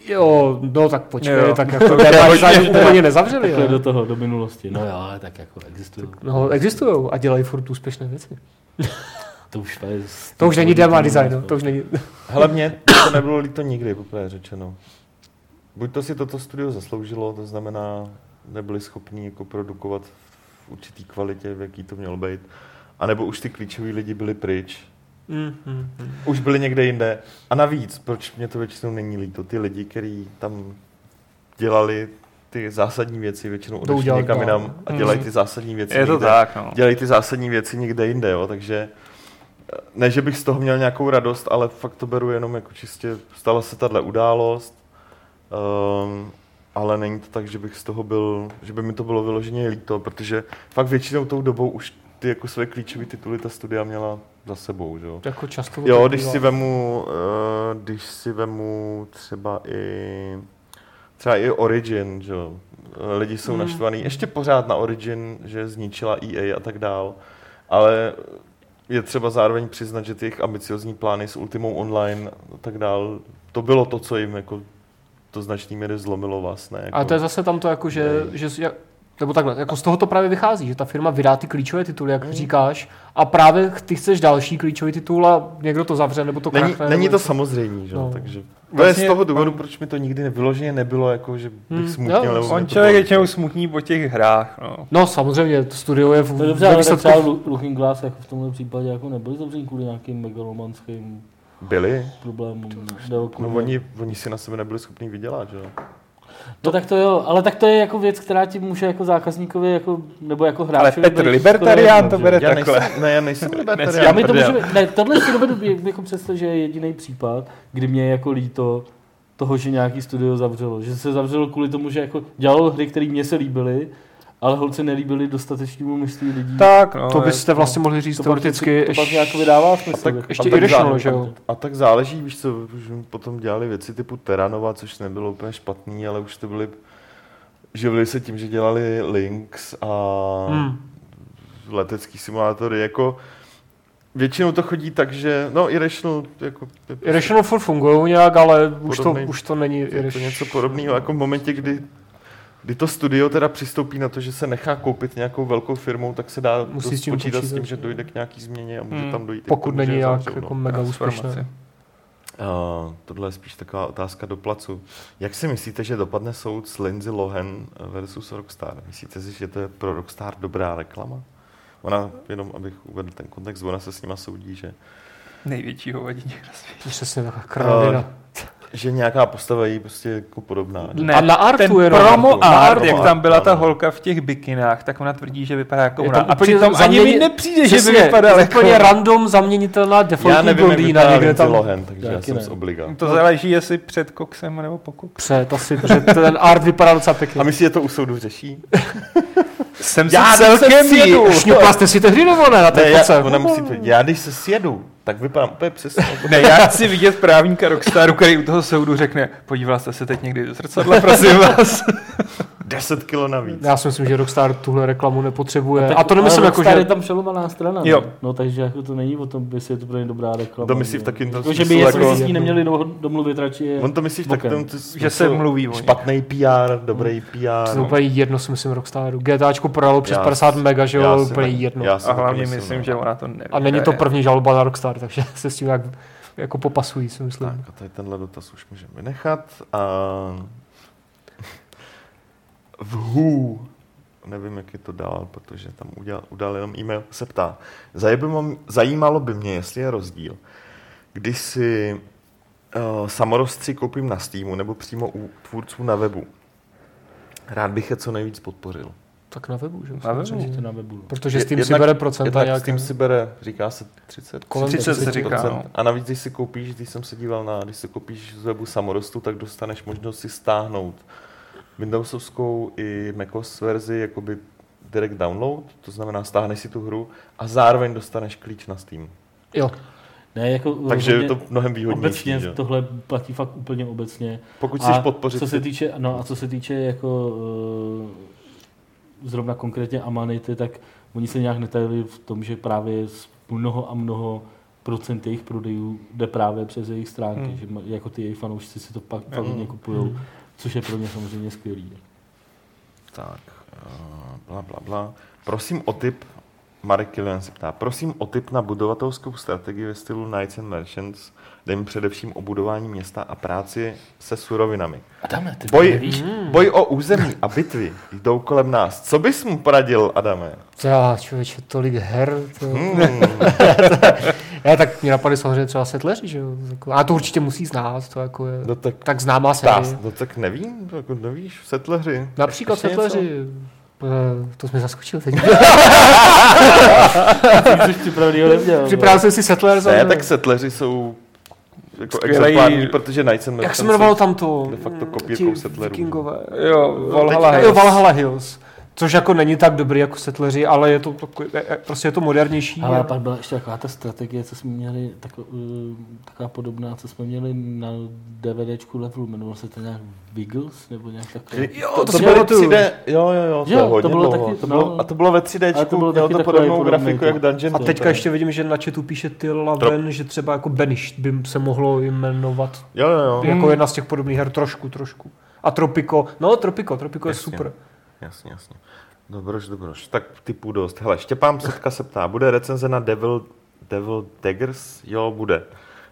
Jo, no tak počkej, Jo. tak jako design úplně nezavřeli. Takhle do toho, do minulosti. No jo, ale tak jako existují. No, existují a dělají furt úspěšné věci. To už to je... To už není demo design, no. to už není. Hele, mně to nebylo líto nikdy, poprvé řečeno. Buď to si toto studio zasloužilo, to znamená, nebyli schopni jako produkovat v určitý kvalitě, v jaký to mělo být, anebo už ty klíčoví lidi byli pryč, Mm, mm, mm. už byli někde jinde. A navíc, proč mě to většinou není líto, ty lidi, kteří tam dělali ty zásadní věci, většinou odešli někam jinam a dělají Mhm. ty zásadní věci Je to někde, tak, no. dělají ty zásadní věci někde jinde, jo, takže eh, ne, že bych z toho měl nějakou radost, ale fakt to beru jenom jako čistě, stala se tahle událost, um, ale není to tak, že bych z toho byl, že by mi to bylo vyloženě líto, protože fakt většinou tou dobou už ty jako své klíčové tituly ta studia měla za sebou, že jo. Jako často Jo, když si vemu, uh, když si vemu třeba i třeba i Origin, že jo. Eh, Lidi jsou Hmm. hmm. naštvaný ještě pořád na Origin, že zničila EA a tak dál, ale je třeba zároveň přiznat, že ty jejich ambiciozní plány s Ultimou Online a tak dál, to bylo to, co jim jako to značný míry zlomilo vás, ne? Jako, Ale to je zase tam to jako, že, že jak- nebo takhle, jako z toho to právě vychází, že ta firma vydá ty klíčové tituly, jak Hmm. říkáš, a právě ty chceš další klíčový titul a někdo to zavře, nebo to Není, krachne, není nebo to něco. samozřejmé, že? No. Takže to Vlastně je z toho důvodu, on- proč mi to nikdy nevyloženě nebylo, jako že bych Hmm, smutnil. jo, nebo On člověk většinou smutní po těch hrách, no. No samozřejmě, to studio je v, To je dobře, ale výsledku třeba Looking Glass jako v tomhle případě jako nebyli zavření kvůli nějakým megalomanským Byli, problémům. No oni, oni si na sebe nebyli schopni vydělat, že jo? No tak to jo, ale tak to je jako věc, která ti může jako zákazníkovi jako, nebo jako hráči. Ale Petr Libertarián to bere Já takhle. nejsem, ne, já nejsem Já libertarián. mi to může, ne, tohle si dovedu jako představit, že je jediný případ, kdy mě je jako líto toho, že nějaký studio zavřelo. Že se zavřelo kvůli tomu, že jako dělalo hry, které mě se líbily, ale holce nelíbily dostatečnému množství lidí. Tak, no. to je- byste vlastně mohli říct to teoreticky, pak, to pak ještě- nějak vydává smysl. tak- jako. ještě a tak irrational, že jo? A tak záleží, víš co, už potom dělali věci typu Terranova, což nebylo úplně špatný, ale už to byly, živili se tím, že dělali Lynx a Hmm. letecký simulátory, jako většinou to chodí tak, že, no Irrational, jako, je prostě- Irrational furt fungují nějak, ale už to, Podobný. už to není je to Irrational. něco podobného, jako v momentě, kdy kdy to studio teda přistoupí na to, že se nechá koupit nějakou velkou firmou, tak se dá Musí s tím počítat s tím, že dojde k nějaký změně a může Hmm. tam dojít. Pokud tomu, není nějak zavřou, jako no. mega úspěšné. Uh, tohle je spíš taková otázka do placu. Jak si myslíte, že dopadne soud s Lindsay Lohan versus Rockstar? Myslíte si, že to je pro Rockstar dobrá reklama? Ona, jenom abych uvedl ten kontext, ona se s nima soudí, že, Největší hovadině na světě. Přesně taková kravina. Že nějaká postava je jí prostě jako podobná. Ne, A na artu ten jenom. promo Na art, artu, jak tam byla ta Ano. holka v těch bikinách, tak ona tvrdí, že vypadá jako ona. A přitom ani mi zaměni- nepřijde, že by Přesně, vypadala jako úplně random zaměnitelná Já defaultní nevím, jak blondýna někde tam. Lohan, takže já jsem ne. z obliga. To záleží, jestli před koksem nebo po koksu. Před asi, protože ten art vypadá docela pěkně. A myslíte, že to u soudu řeší? Jsem si Já celkem se sjedu. Šňupla jste si tehdy ne na té Ne, já, ona musí tvrdit, já když se sjedu, tak vypadám úplně přesně. Ne, já chci vidět právníka Rockstaru, který u toho soudu řekne, podíval jste se teď někdy do zrcadla, prosím vás. 10 kilo navíc. Já si myslím, že Rockstar tuhle reklamu nepotřebuje. Tak- a to nemyslím jako, Rockstar že... je tam přelomaná strana. Jo. Ne? No takže jako to není o tom, jestli je to pro ně dobrá reklama. To myslí v že- takým tom jako, že by jako- si s ní neměli do- domluvit radši. On to myslí v takovém ty Že se mluví. Špatný PR, dobrý To PR. je úplně jedno, si myslím, Rockstaru. GTAčko prodalo přes Já 50 si- mega, že jo, úplně jedno. já si A hlavně myslím, myslím, no. že ona to neví. A není to první žaloba na Rockstar, takže se s tím jak, jako popasují, si myslím. Tak a tady tenhle dotaz už můžeme vynechat. A... V Who, nevím, jak je to dál, protože tam udělal, udal jenom e-mail, se ptá. Zajímalo, by mě, jestli je rozdíl, když si uh, samorostři koupím na Steamu nebo přímo u tvůrců na webu. Rád bych je co nejvíc podpořil. Tak na webu, že? Na webu. Můžete na webu. Protože s tím si bere procenta jednak nějaké. s tím si bere, říká se 30, Kolem 30 se 30%. říká, no. A navíc, když si koupíš, když jsem se díval na, když si koupíš z webu samorostu, tak dostaneš možnost si stáhnout Windowsovskou i macOS verzi jakoby direct download, to znamená stáhneš si tu hru a zároveň dostaneš klíč na Steam. Jo, Ne, jako Takže je to mnohem výhodnější. obecně že? tohle platí fakt úplně obecně. Pokud A chceš podpořit co se týče, no a co se týče jako uh, zrovna konkrétně Amanity, tak oni se nějak netajili v tom, že právě z mnoho a mnoho procent jejich prodejů jde právě přes jejich stránky, Hmm. že jako ty jejich fanoušci si to pak fakt hodně kupují, Hmm. Což je pro mě samozřejmě skvělý. Tak, eh, bla, bla, bla. Prosím o tip, Marek Kilian se ptá, prosím o tip na budovatelskou strategii ve stylu Knights and Merchants, jde mi především o budování města a práci se surovinami. Adame, ty Boj, nevíš? boj o území a bitvy jdou kolem nás. Co bys mu poradil, Adame? to já, člověče, tolik her. To... Hmm, Já tak mě napadly samozřejmě třeba setleři, že jo. A to určitě musí znát, to jako je no tak, tak známá série. no tak nevím, to jako nevíš, setleři. Například Ještě něco? setleři. Eh, To jsme zaskočil teď. Připravil jsem si Settlers. Ne, ale- tak setleři jsou jako Skvělej- exemplární, protože Knights and Jak se jmenovalo tam to? de facto Mm, kopírkou ti Settlerů. Vikingové. Jo, Valhalla Jo, Hills. Valhalla Hills. Což jako není tak dobrý jako Settleři, ale je to prostě je to modernější. Ale a- pak byla ještě taková ta strategie, co jsme měli, tak, uh, taková podobná, co jsme měli na DVDčku levelu, jmenovalo se to nějak Wiggles, nebo nějak takové. Jo, to, to to si bylo pamatuju. 3D, jo, jo, jo, to Jo, je to hodně bylo dlouho. taky- to bylo, no. a to bylo ve 3D, Ale to bylo mělo taky to podobnou grafiku to. jak Dungeon. A teďka je- ještě vidím, že na chatu píše ty Laven, že třeba jako Banished by se mohlo jmenovat Jo, jo, jo. jako jedna z těch podobných her trošku, trošku. A Tropico, no Tropico, Tropico je Jasně. super. Jasně, jasně. Dobroš, dobroš. Tak typů dost. Hele, Štěpán Psetka se ptá, bude recenze na Devil, Devil Daggers? Jo, bude.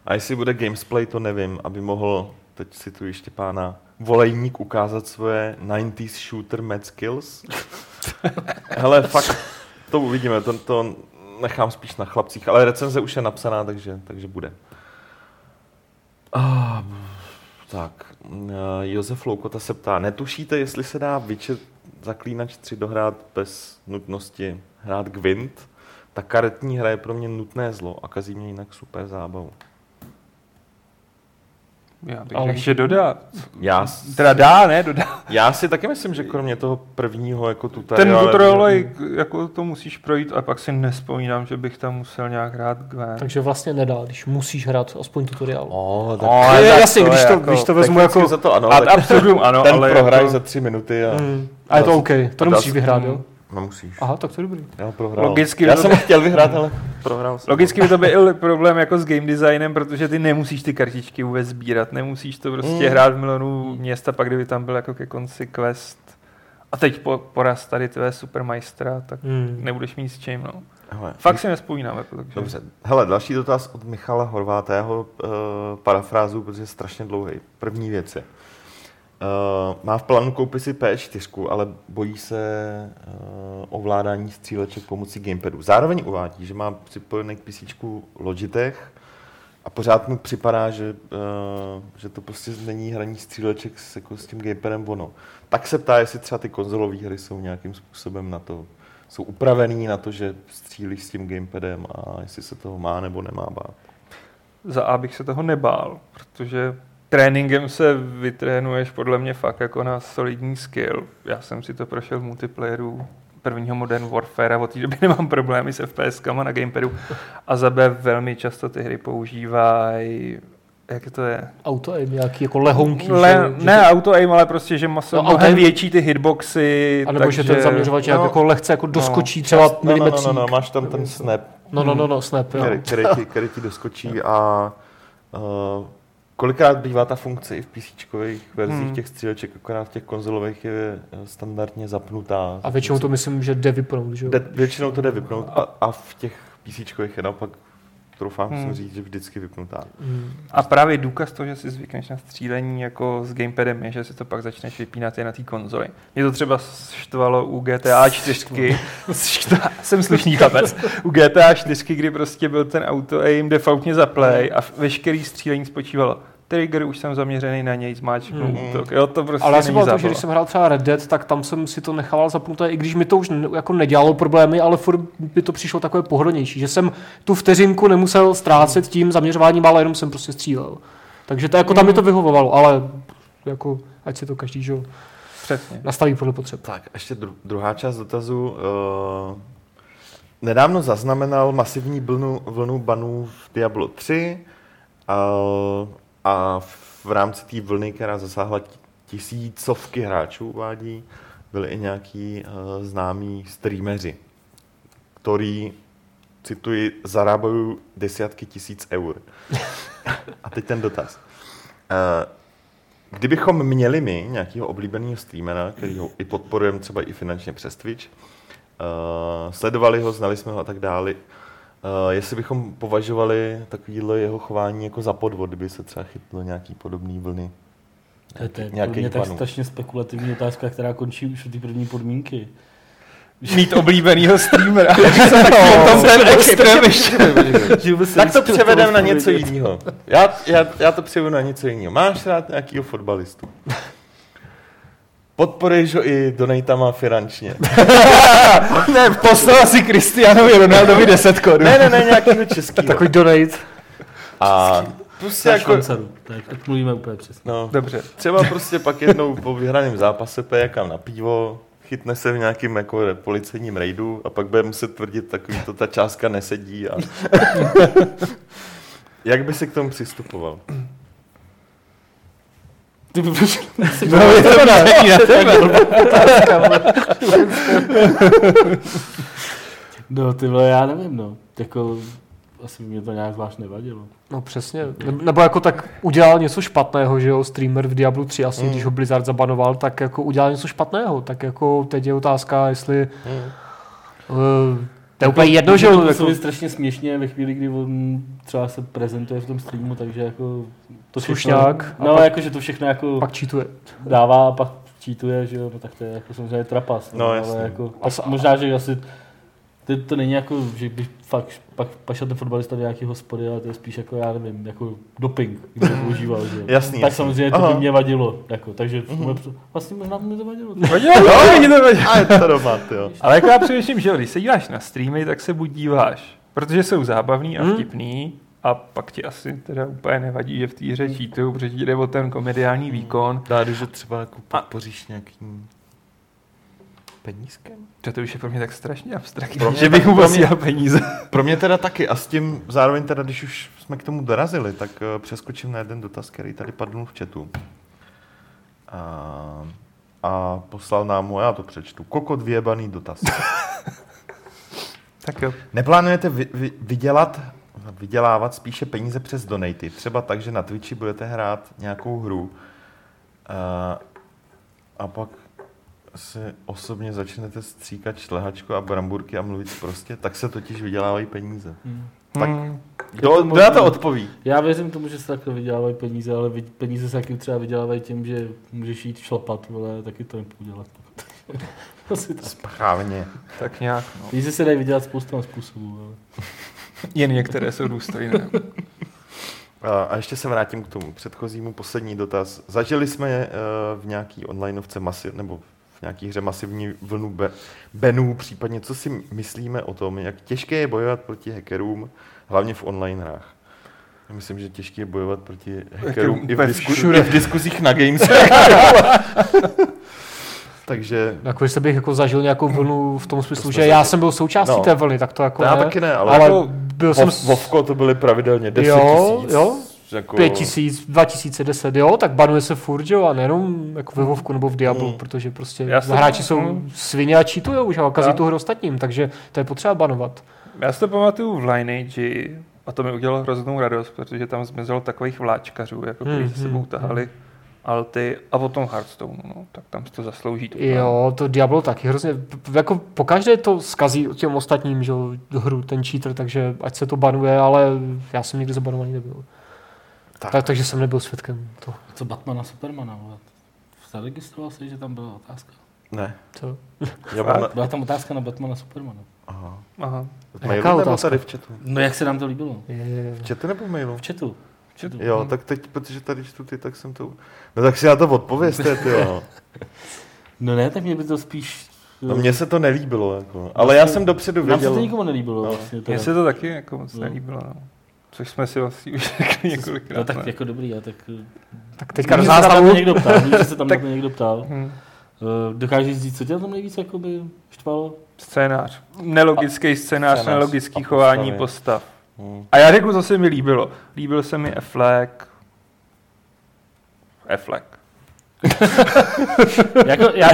A jestli bude gamesplay, to nevím, aby mohl, teď cituji Štěpána, volejník ukázat svoje 90s shooter mad skills. Hele, fakt, to uvidíme, to, to nechám spíš na chlapcích, ale recenze už je napsaná, takže, takže bude. Ah, tak, eh, Josef Loukota se ptá, netušíte, jestli se dá Witcher Zaklínač 3 dohrát bez nutnosti hrát Gwent? Ta karetní hra je pro mě nutné zlo a kazí mě jinak super zábavu. Já bych Ale- ještě dodá. Já, Teda dá, ne? Dodá. já si taky myslím, že kromě toho prvního jako Ten tutoriálu... tutorial, jako to musíš projít a pak si nespomínám, že bych tam musel nějak hrát Gwen. Takže vlastně nedá, když musíš hrát aspoň tutoriál. Oh, tak O, je, tak jasně, to když to, jako- když to vezmu jako... za to ano, Ad absurdum, ano, ten ale prohraj jako- za tři minuty a... Mm, a je to OK, to nemusíš vyhrát, jo? No musíš. Aha, tak to je dobrý. Já prohrál. Logicky Já to- jsem chtěl vyhrát, ale prohrál jsem. Logicky by to byl problém jako s game designem, protože ty nemusíš ty kartičky vůbec sbírat, nemusíš to prostě Mm. hrát v milionu města, pak kdyby tam byl jako ke konci quest. A teď po, poraz tady tvé supermajstra, tak Mm. nebudeš mít s čím, no. Hele, Fakt si nespomínám, jako, takže... Dobře. Hele, další dotaz od Michala Horváta. Já ho uh, parafrázu, protože je strašně dlouhý. První věc je. Uh, má v plánu koupit si P4, ale bojí se uh, ovládání stříleček pomocí gamepadu. Zároveň uvádí, že má připojený k PC Logitech a pořád mu připadá, že, uh, že to prostě není hraní stříleček s, jako s tím gamepadem ono. Tak se ptá, jestli třeba ty konzolové hry jsou nějakým způsobem na to, jsou upravený na to, že střílíš s tím gamepadem a jestli se toho má nebo nemá bát. Za A bych se toho nebál, protože tréninkem se vytrénuješ podle mě fakt jako na solidní skill. Já jsem si to prošel v multiplayeru prvního Modern Warfare a od té doby nemám problémy s FPSkama na gamepadu. A za B velmi často ty hry používají jak to je? Auto je nějaký jako lehonky. Le, že, ne auto aim, ale prostě, že jsou No, no, mnohem aim- větší ty hitboxy. A nebo že ten zaměřovač no, jako lehce jako doskočí no, třeba No, no, no, no, no, máš tam ten snap, No, no, no, no, snap, jo. který, který, ti, který ti doskočí a uh, kolikrát bývá ta funkce i v PC verzích Hmm. těch stříleček, akorát v těch konzolových je eh, standardně zapnutá. A většinou to myslím, že jde vypnout, že jo? Jde, většinou to jde vypnout a, a v těch PC je naopak troufám Hmm. hmm. říct, že vždycky vypnutá. Mm. A právě důkaz toho, že si zvykneš na střílení jako s gamepadem je, že si to pak začneš vypínat i na té konzoli. Mě to třeba štvalo u GTA 4. Štva- Jsem slušný chlapec. U GTA 4, kdy prostě byl ten auto aim defaultně za play a veškerý střílení spočívalo trigger, už jsem zaměřený na něj, zmáčknu Hmm. útok. Jo, to prostě Ale já si není pamatuju, že když jsem hrál třeba Red Dead, tak tam jsem si to nechával zapnuté, i když mi to už ne, jako nedělalo problémy, ale furt by to přišlo takové pohodlnější, že jsem tu vteřinku nemusel ztrácet tím zaměřováním, ale jenom jsem prostě střílel. Takže to jako tam mi to vyhovovalo, ale jako ať si to každý že, jo, Přesně. nastaví podle potřeb. Tak, ještě dru- druhá část dotazu. Uh, nedávno zaznamenal masivní vlnu, vlnu banů v Diablo 3 uh, a v rámci té vlny, která zasáhla ti- tisícovky hráčů, uvádí, byli i nějaký uh, známí streameři, který, cituji, zarábají desítky tisíc eur. a teď ten dotaz. Uh, Kdybychom měli my nějakého oblíbeného streamera, který ho i podporujeme třeba i finančně přes Twitch, uh, sledovali ho, znali jsme ho a tak dále, uh, jestli bychom považovali takovýhle jeho chování jako za podvod, kdyby se třeba chytlo nějaký podobný vlny. To je, to je pro mě tak strašně spekulativní otázka, která končí už u ty první podmínky. Mít oblíbenýho streamera. Tam ten extrém Tak to převedem na něco jiného. Já, já, já to převedu na něco jiného. Máš rád nějakýho fotbalistu? Podporuješ ho i donatama finančně. ne, poslal si Cristianovi Ronaldovi 10 korun. Ne, ne, ne, nějakýho českého. Takový donate. A prostě jako, švancaru. Tak mluvíme úplně přesně. no, Dobře. třeba prostě pak jednou po vyhraném zápase pije kam na pivo, chytne se v nějakým jako policejním rejdu a pak bude muset tvrdit takový, to ta částka nesedí. A... Jak by si k tomu přistupoval? Ty by proč No, je to na, na tebe. No ty vole, já nevím, no. Jako, asi mě to nějak zvlášť nevadilo. No přesně. Ne- Nebo jako tak udělal něco špatného, že jo, streamer v Diablu 3 asi, Mm. když ho Blizzard zabanoval, tak jako udělal něco špatného. Tak jako teď je otázka, jestli uh, to je úplně jedno, že to jo, jako... jako, strašně směšně ve chvíli, kdy on třeba se prezentuje v tom streamu, takže jako to všechno, Slušňák. A no, pak- jako, že to všechno jako pak cheatuje. dává a pak čítuje, že jo, no tak to je jako samozřejmě trapas. No, ale jasně. jako, A možná, že asi to, to není jako, že by fakt pak pašel ten fotbalista do nějaký hospody, ale to je spíš jako, já nevím, jako doping, kdy to používal, že. Jasný, Tak jasný. samozřejmě to Aha. by mě vadilo, jako, takže vlastně možná by mě to vadilo. Jo, není to vadí. A je to doma, jo. Ale jako já především, že když se díváš na streamy, tak se buď díváš, protože jsou zábavný a Hmm. vtipný, a pak ti asi teda úplně nevadí, že v té hře čítují, protože ti jde o ten komediální výkon. Dá, když třeba jako podpoříš nějakým penízkem? To, to už je pro mě tak strašně abstraktní, Pro mě že bych mu pro mě- peníze. Pro mě teda taky a s tím zároveň teda, když už jsme k tomu dorazili, tak uh, přeskočím na jeden dotaz, který tady padl v chatu. A, a poslal nám ho, já to přečtu, kokot vyjebaný dotaz. Tak jo. Neplánujete vy, vy, vydělat, vydělávat spíše peníze přes donaty? Třeba tak, že na Twitchi budete hrát nějakou hru a, a pak si osobně začnete stříkat šlehačku a bramburky a mluvit prostě, tak se totiž vydělávají peníze. Tak Hmm. kdo, kdo na to odpoví? Já věřím tomu, že se takhle vydělávají peníze, ale peníze se taky třeba vydělávají tím, že můžeš jít šlapat, vole, taky to nepůjdu dělat. Asi tak. Správně. Tak nějak, no. Peníze se dají vydělat spoustou způsobů, ale... Jen některé jsou důstojné. A a ještě se vrátím k tomu předchozímu poslední dotaz. Zažili jsme eh, v nějaký onlineovce masiv, nebo nějaký hře masivní vlnu be, benů, případně co si myslíme o tom, jak těžké je bojovat proti hackerům, hlavně v online hrách. Já myslím, že těžké je bojovat proti hackerům i v, disku, všude. i v diskuzích na Games. Takže Jako jestli bych jako zažil nějakou vlnu v tom smyslu, jsme že zažili. já jsem byl součástí No. té vlny, tak to jako já ne. taky ne, ale, ale jako byl jsem Vov, Vovko to byly pravidelně 10 Jo, tisíc. jo. Jako, pět tisíc, 2010, jo, tak banuje se furt, jo, a nejenom jako ve Vovku nebo v Diablu, Mm. protože prostě jsem- hráči jsou mm. svině a cheatujou už a kazí Já. tu hru ostatním, takže to je potřeba banovat. Já si to pamatuju v Lineage a to mi udělalo hroznou radost, protože tam zmizelo takových vláčkařů, jako kteří Hmm, se sebou hmm, tahali alty a o tom Hearthstone, no, tak tam si to zaslouží. tu Jo, to Diablo taky hrozně, jako pokaždé to zkazí těm ostatním, že jo, hru, ten cheater, takže ať se to banuje, ale já jsem nikdy zabanovaný nebyl. Tak. Tak. takže jsem nebyl svědkem toho. Co Batmana, Supermana, vole? Zaregistroval jsi, že tam byla otázka? Ne. Co? Já mám na... Byla tam otázka na Batmana, Supermana. Aha. Aha. V mailu Jaká nebo tady v chatu? No jak se nám to líbilo? Je, je, je. V chatu nebo v mailu? V chatu. V Jo, tak teď, protože tady čtu ty, tak jsem to... No tak si na to odpověste, ty jo. No ne, tak mě by to spíš... No mně se to nelíbilo, jako. Ale já jsem dopředu Nám se věděl... to nikomu nelíbilo. No. Vlastně. Mně se to taky jako moc No. nelíbilo. No. Což jsme si vlastně už řekli několikrát. No tak ne? jako dobrý, já tak... Tak teďka do tam záznamu. někdo ptal, vím, že se tam Tak- někdo ptal. Hm. Eh, Dokážeš říct, co tě tom nejvíc jakoby štvalo? Scénář. Nelogický scénář, Scénář nelogický a chování postavy. postav. Hmm. A já řeknu, co se mi líbilo. Líbil se mi Affleck. Affleck. jako, já,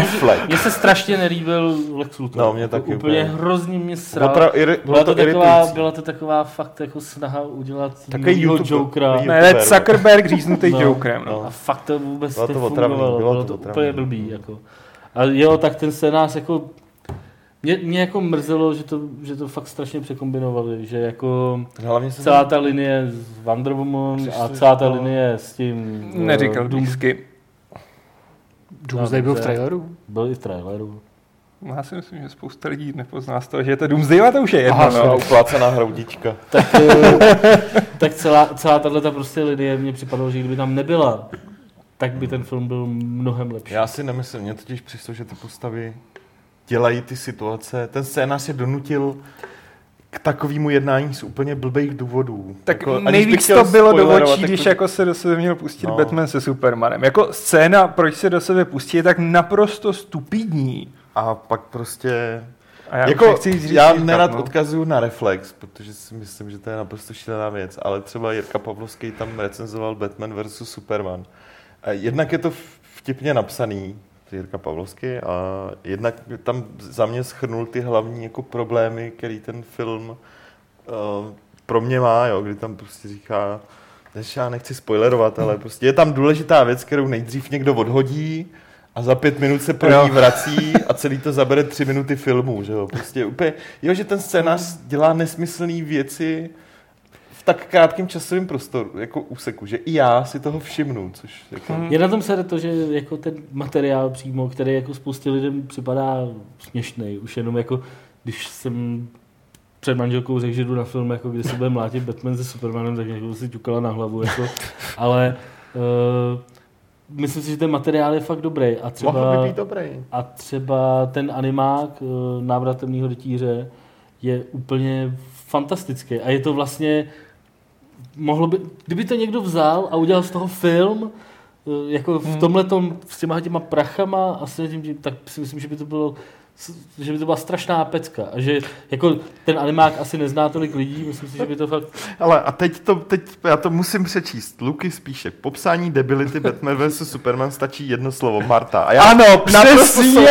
mně se strašně nelíbil Lex Luthor. No, mě Jako taky úplně. úplně. hrozně mě sral. Opra- iri- byla, to to taková, byla to taková fakt jako snaha udělat Takový YouTube- Jokera. takový Ne, ne. Zuckerberg říznutý No. Jokerem. No. A fakt to vůbec Bylo to otravný, bylo bylo to to otravný. úplně blbý. Jako. A jo, tak ten scénář jako... Mě, mě jako mrzelo, že to, že to fakt strašně překombinovali, že jako Hlavně celá ta linie s Wonder Woman a celá ta no. linie s tím... Neříkal Doom, blízky. Doomsday byl v traileru. Byl i v traileru. Já si myslím, že spousta lidí nepozná z toho, že je to Doomsday, a to už je jedno. Aha, no. no. uplácená hroudička. Tak, eh, tak celá, celá tahle prostě linie mě připadalo, že kdyby tam nebyla, tak by ten film byl mnohem lepší. Já si nemyslím, mě totiž přišlo, že ty postavy dělají ty situace. Ten scénář je donutil k takovému jednání z úplně blbých důvodů. Tak Jako, nejvíc to bylo do očí, když to- jako se do sebe měl pustit No. Batman se Supermanem. Jako scéna, proč se do sebe pustí, je tak naprosto stupidní. A pak prostě... A já jako, už nechci říct já nerad no. odkazuju na Reflex, protože si myslím, že to je naprosto šílená věc, ale třeba Jirka Pavlovský tam recenzoval Batman vs. Superman. Jednak je to vtipně napsaný, Jirka Pavlovský, a jednak tam za mě schrnul ty hlavní jako problémy, který ten film uh, pro mě má, jo, kdy tam prostě říká, než já nechci spoilerovat, ale prostě je tam důležitá věc, kterou nejdřív někdo odhodí a za pět minut se pro ní vrací a celý to zabere tři minuty filmu, že jo, prostě úplně, jo, že ten scénář dělá nesmyslné věci tak krátkém časovém prostoru, jako úseku, že i já si toho všimnu, což jako, Hmm. Je na tom se to, že jako ten materiál přímo, který jako spoustě lidem připadá směšný, už jenom jako, když jsem před manželkou řekl, že jdu na film, jako kde se bude mlátit Batman se Supermanem, tak jako si ťukala na hlavu, jako, ale uh, myslím si, že ten materiál je fakt dobrý a mohl třeba, by být dobrý. a třeba ten animák uh, Návrat temného rytíře je úplně fantastický a je to vlastně mohlo by, kdyby to někdo vzal a udělal z toho film, eh, jako v Hmm. tomhle tom, s těma těma prachama a s tím, tím, tak si myslím, že by to bylo že by to byla strašná pecka a že jako ten animák asi nezná tolik lidí, myslím si, že by to fakt Ale a teď to, teď já to musím přečíst. Luky spíše. K popsání debility Batman vs. Superman stačí jedno slovo. Marta. A já Ano, naprosto přesně.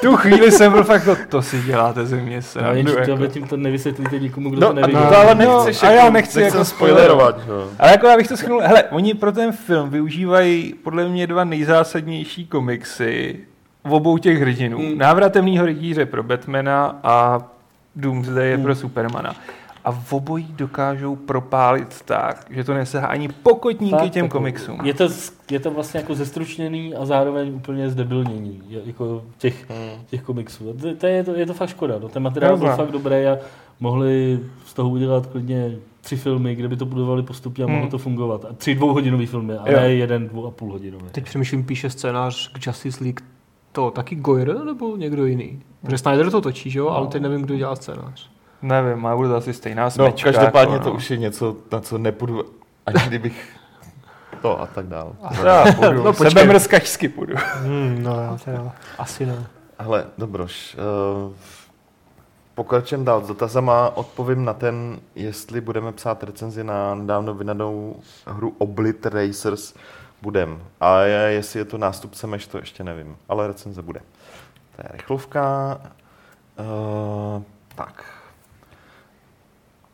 tu chvíli jsem byl fakt, no, to si děláte ze mě no, srandu. jenže jako. to, tím to nevysvětlíte nikomu, kdo No, to neviděl. to ale No, nechceš, a já jako- nechci nechcem jako spoilerovat. jo. Ale jako já bych to schrnul, hele, oni pro ten film využívají podle mě dva nejzásadnější komiksy obou těch hrdinů. Hmm. Mm. Návrat temného rytíře pro Batmana a Doomsday je Hmm. pro Supermana. A v obojí dokážou propálit tak, že to nesahá ani pokotníky Fakt, těm jako, komiksům. Je to, je to vlastně jako zestručněný a zároveň úplně zdebilnění jako těch, Hmm. těch komiksů. To, to je, to, je to fakt škoda. No. Ten materiál byl Rozumím. fakt dobrý a mohli z toho udělat klidně tři filmy, kde by to budovali postupně a mohlo Hmm. to fungovat. A tři dvouhodinový filmy, a Jo. ne jeden dvou a půl hodinový. Teď přemýšlím, píše scénář k Justice League to taky Goyer nebo někdo jiný? Protože Snyder to točí, že jo? Ale teď nevím, kdo dělá scénář. Nevím, má bude to asi stejná No, smečka. každopádně jako, to no. už je něco, na co nepůjdu, ani kdybych to a tak dál. Já půjdu, No, no, počkej. sebemrskačsky půjdu. Hmm, no já teda asi ne. Hele, dobroš. Uh, pokračujeme dál s dotazama. Odpovím na ten, jestli budeme psát recenzi na nedávno vydanou hru Oblit Racers. Budem. A je, jestli je to nástupce Meš, to ještě nevím. Ale recenze bude. To je rychlovka. Uh, tak.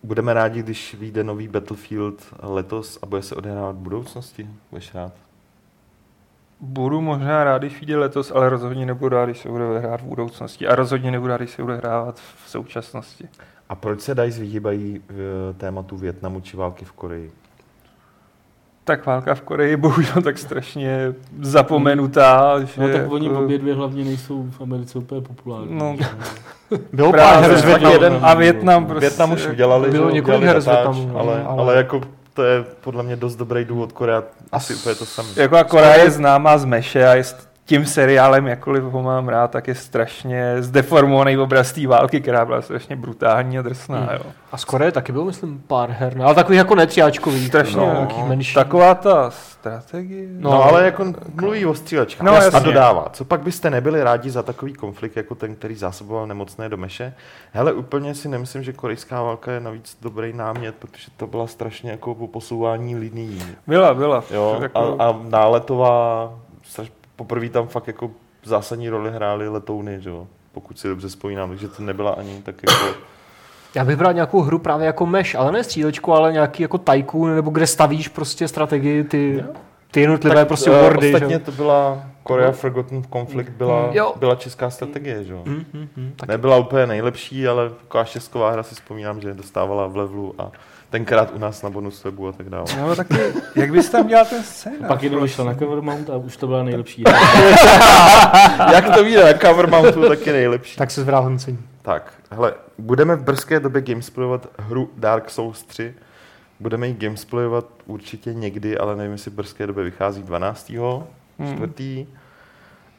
Budeme rádi, když vyjde nový Battlefield letos a bude se odehrávat v budoucnosti. Budeš rád? Budu možná rád, když vyjde letos, ale rozhodně nebudu rád, když se bude hrát v budoucnosti. A rozhodně nebudu rád, když se bude hrát v současnosti. A proč se DICE vyhýbají v tématu Větnamu či války v Koreji? Tak válka v Koreji je bohužel tak strašně zapomenutá, že No tak oni jako- obě dvě hlavně nejsou v Americe úplně populární. No. Bylo pár her z Větnamu. A Větnam prostě... Větnam už udělali, Bylo několik udělali her z Větnamu, no, ale, ale- ale jako to je podle mě dost dobrý důvod, Korea asi úplně to samé. Jako a Korea je známá z Meše a je tím seriálem, jakkoliv ho mám rád, tak je strašně zdeformovaný obraz té války, která byla strašně brutální a drsná. Hmm. Jo. A z Koreje taky byl, myslím, pár her, ale takový jako netřiáčkový. Strašně no, menší. Taková ta strategie. No, No, ale jako mluví o střílečkách No, a dodává. Co pak byste nebyli rádi za takový konflikt, jako ten, který zásoboval nemocné do Meše? Hele, úplně si nemyslím, že korejská válka je navíc dobrý námět, protože to byla strašně jako po posouvání linií. Byla, byla. Jo, Jako- a, a náletová, straš- poprvé tam fakt jako zásadní roli hrály letouny, že jo? pokud si dobře vzpomínám, takže to nebyla ani tak jako... Já bych bral nějakou hru právě jako Mesh, ale ne střílečku, ale nějaký jako Tycoon, nebo kde stavíš prostě strategii, ty, ty jednotlivé prostě eh, wordy. Ostatně že? to byla Korea Forgotten Conflict, byla, Jo. byla česká strategie, že jo? Hm, hm, tak Nebyla úplně nejlepší, ale taková šestková hra si vzpomínám, že dostávala v levelu a tenkrát u nás na bonus webu a tak dále. No, taky, jak bys tam dělal ten scénář? Pak jenom vyšel na cover mount a už to byla nejlepší. Jak to vyjde na cover mountu, taky nejlepší. tak se zvrál hodnocení. Tak, hele, budeme v brzké době gamesplayovat hru Dark Souls 3. Budeme ji gamesplayovat určitě někdy, ale nevím, jestli v brzké době vychází 12. Hmm. čtvrtý.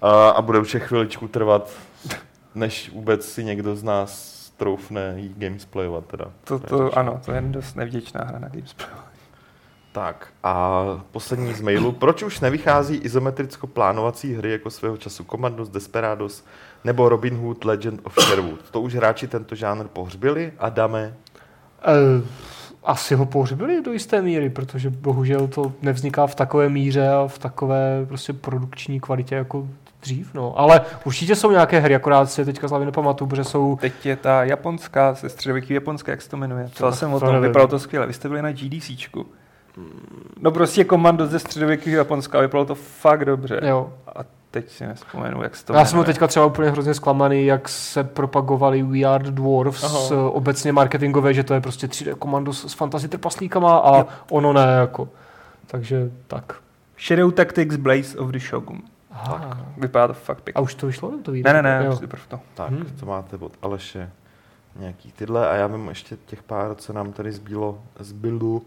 A, a bude určitě chviličku trvat, než vůbec si někdo z nás troufne jí gamesplayovat. Teda. To, to, řečeno. ano, to je dost nevděčná hra na Gamesplay. Tak a poslední z mailu. Proč už nevychází izometricko-plánovací hry jako svého času Commandos, Desperados nebo Robin Hood Legend of Sherwood? To už hráči tento žánr pohřbili? Adame? Uh, asi ho pohřbili do jisté míry, protože bohužel to nevzniká v takové míře a v takové prostě produkční kvalitě jako dřív. No. Ale určitě jsou nějaké hry, akorát si je teďka slavě nepamatuju, protože jsou Teď je ta japonská, ze středověký japonské, jak se to jmenuje. Psal To- jsem o to tom, nevím. vypadalo to skvěle. Vy jste byli na GDCčku. No prostě komando ze středověkého Japonska, vypadalo to fakt dobře. Jo. A teď si nespomenu, jak se to Já jsem jmenuje. teďka třeba úplně hrozně zklamaný, jak se propagovali We Are Dwarfs Aha. uh, obecně marketingové, že to je prostě 3D komando s, s fantasy trpaslíkama a Jo. ono ne jako. Takže tak. Shadow Tactics Blaze of the Shogun. Aha. Vypadá to fakt A pěkně. už to vyšlo? To ví, Ne, ne, ne, Jo. teprve to. Tak, Hmm. to máte od Aleše nějaký tyhle a já vím ještě těch pár, co nám tady zbylo, zbylo